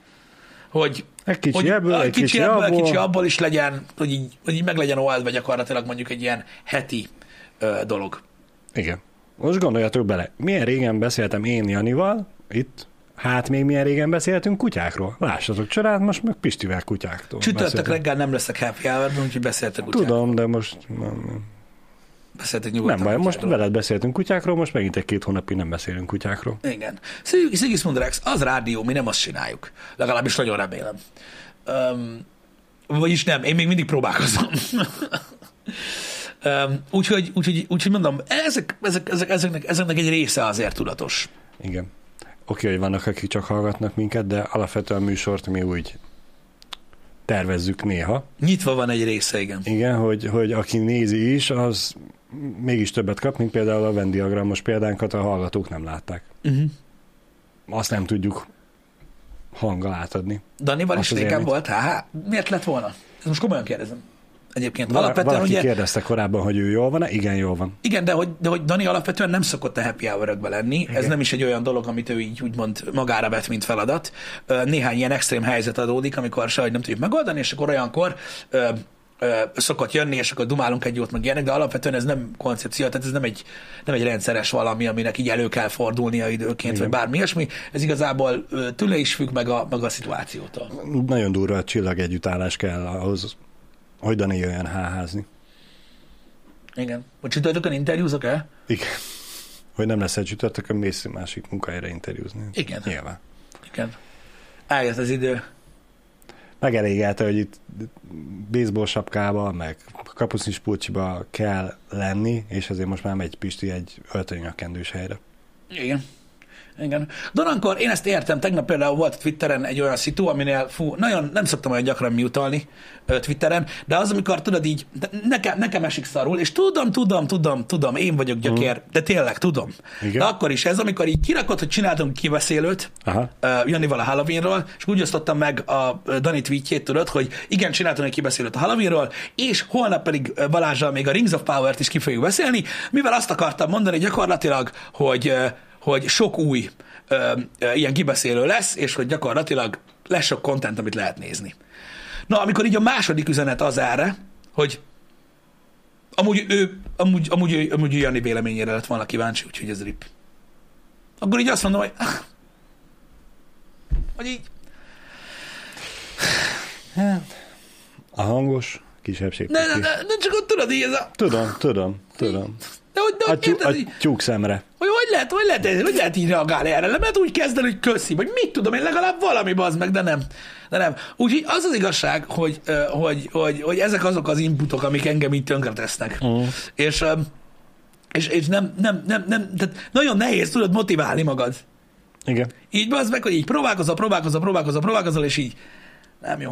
hogy Egy kicsi hogy ebből, egy kicsi ebből, abból. kicsi abból is legyen, hogy így, hogy így meg legyen oldva gyakorlatilag mondjuk egy ilyen heti ö, dolog. Igen. Most gondoljatok bele, milyen régen beszéltem én Janival, itt, hát még milyen régen beszéltünk kutyákról. Lássatok család, most meg Pistivel kutyáktól. Csütörtök reggel nem leszek happy hour úgyhogy beszéltek kutyákról. Tudom, de most nem, Beszéltek nyugodtan nem baj, most veled beszéltünk kutyákról, most megint egy két hónapig nem beszélünk kutyákról. Igen. Szig- Sigismund Rex, az rádió, mi nem azt csináljuk. Legalábbis nagyon remélem. Um, vagyis nem, én még mindig próbálkozom. (laughs) um, úgyhogy, úgyhogy, úgyhogy mondom, ezek, ezek, ezek, ezeknek, ezeknek egy része azért tudatos. Igen. Oké, hogy vannak, akik csak hallgatnak minket, de alapvetően a műsort mi úgy tervezzük néha. Nyitva van egy része, igen. Igen, hogy, hogy aki nézi is, az mégis többet kap, mint például a Venn diagramos példánkat a hallgatók nem látták. Uh-huh. Azt nem tudjuk hanggal átadni. Danival is régen élményt. volt? Há, miért lett volna? Ez most komolyan kérdezem. Egyébként Val- alapvetően valaki ugye... kérdezte korábban, hogy ő jól van-e? Igen, jól van. Igen, de hogy, de hogy Dani alapvetően nem szokott a happy hour lenni. Igen. Ez nem is egy olyan dolog, amit ő így úgymond magára vett, mint feladat. Néhány ilyen extrém helyzet adódik, amikor sehogy nem tudjuk megoldani, és akkor olyankor szokott jönni, és akkor dumálunk egy jót, meg ilyenek, de alapvetően ez nem koncepció, tehát ez nem egy, nem egy rendszeres valami, aminek így elő kell fordulnia időként, Igen. vagy bármi ilyesmi. Ez igazából tőle is függ, meg a, meg a szituációtól. Nagyon durva a csillag együttállás kell ahhoz, hogy Dani jöjjön háházni. Igen. Hogy csütörtökön interjúzok el? Igen. Hogy nem lesz egy csütörtökön, mész másik munkahelyre interjúzni. Igen. Nyilván. Igen. Eljött az idő. Megelégelte, hogy itt baseball sapkába, meg kapusznis pulcsiba kell lenni, és azért most már megy Pisti egy öltönynyakkendős helyre. Igen. Igen. Donankor, én ezt értem, tegnap például volt Twitteren egy olyan szitu, aminél, fú, nagyon nem szoktam olyan gyakran mutalni ö, Twitteren, de az, amikor tudod így, nekem, nekem esik szarul, és tudom, tudom, tudom, tudom, én vagyok gyökér, de tényleg tudom. Igen. De akkor is ez, amikor így kirakod, hogy csináltunk kibeszélőt, Aha. ö, Janival a Halloweenról, és úgy osztottam meg a Dani tweetjét, tudod, hogy igen, csináltunk egy kibeszélőt a Halloweenról, és holnap pedig Balázsral még a Rings of Power-t is ki fogjuk beszélni, mivel azt akartam mondani gyakorlatilag, hogy ö, hogy sok új ö, ö, ilyen kibeszélő lesz, és hogy gyakorlatilag lesz sok content, amit lehet nézni. Na, amikor így a második üzenet az erre, hogy amúgy ő, amúgy, amúgy, amúgy Jani véleményére lett volna kíváncsi, úgyhogy ez rip. Akkor így azt mondom, hogy hogy így, A hangos kisebbség. ne, ne, ne, ne csak ott tudod, így ez a, Tudom, tudom, tudom. de hogy, de A, tyú, érted, a tyúk szemre. Hogy hogy lehet, hogy lehet, hogy lehet így reagálni erre? Nem lehet úgy kezdeni, hogy köszi, vagy mit tudom én, legalább valami bazd meg, de nem. De nem. Úgyhogy az az igazság, hogy, hogy, hogy, hogy ezek azok az inputok, amik engem így tönkretesznek. Mm. És, és, és nem, nem, nem, nem, tehát nagyon nehéz tudod motiválni magad. Igen. Így bazd meg, hogy így próbálkozol, próbálkozol, próbálkozol, próbálkozol, és így nem jó.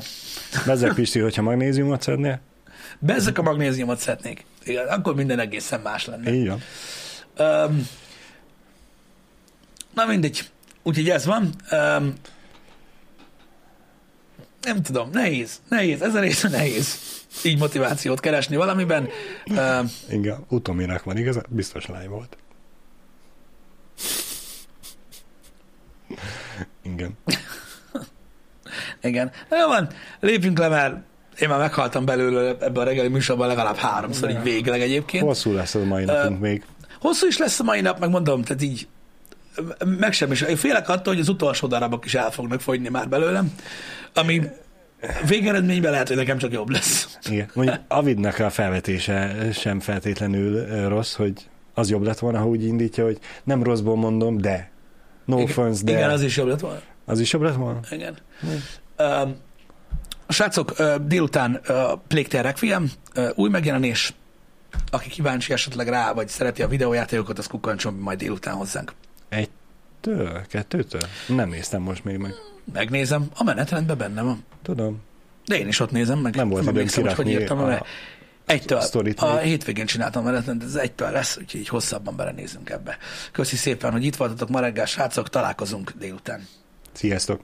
Bezzeg Pisti, hogyha magnéziumot szednél, Bezzek a magnéziumot szednék. Igen, akkor minden egészen más lenne. így van. Um, na mindegy. Úgyhogy ez van. Um, nem tudom, nehéz, nehéz, ezen része nehéz így motivációt keresni valamiben. Um, Igen, utominak van igaz, biztos lány volt. Igen. igen. Jó van, lépjünk le, mert én már meghaltam belőle ebben a reggeli műsorban legalább háromszor, így végleg egyébként. Hosszú lesz a mai napunk még. Hosszú is lesz a mai nap, megmondom, tehát így meg sem is. Én félek attól, hogy az utolsó darabok is el fognak fogyni már belőlem, ami végeredményben lehet, hogy nekem csak jobb lesz. Igen. Mondjuk Avidnak a felvetése sem feltétlenül rossz, hogy az jobb lett volna, ha úgy indítja, hogy nem rosszból mondom, de. No Igen, offense, de. Igen, az is jobb lett volna. az is jobb lett volna? Igen. Um, srácok, délután uh, Plague Requiem, uh, új megjelenés. Aki kíváncsi esetleg rá, vagy szereti a videójátékokat, az kukkancson majd délután hozzánk. Egytől? Kettőtől? Nem néztem most még meg. Megnézem, a menetrendben benne van. Tudom. De én is ott nézem meg. Nem volt időm hogy hogy írtam, a- mert egytől. a A hétvégén csináltam menetrendet, ez egytől lesz, úgyhogy így hosszabban belenézünk ebbe. Köszi szépen, hogy itt voltatok ma reggel, srácok, találkozunk délután. Sziasztok!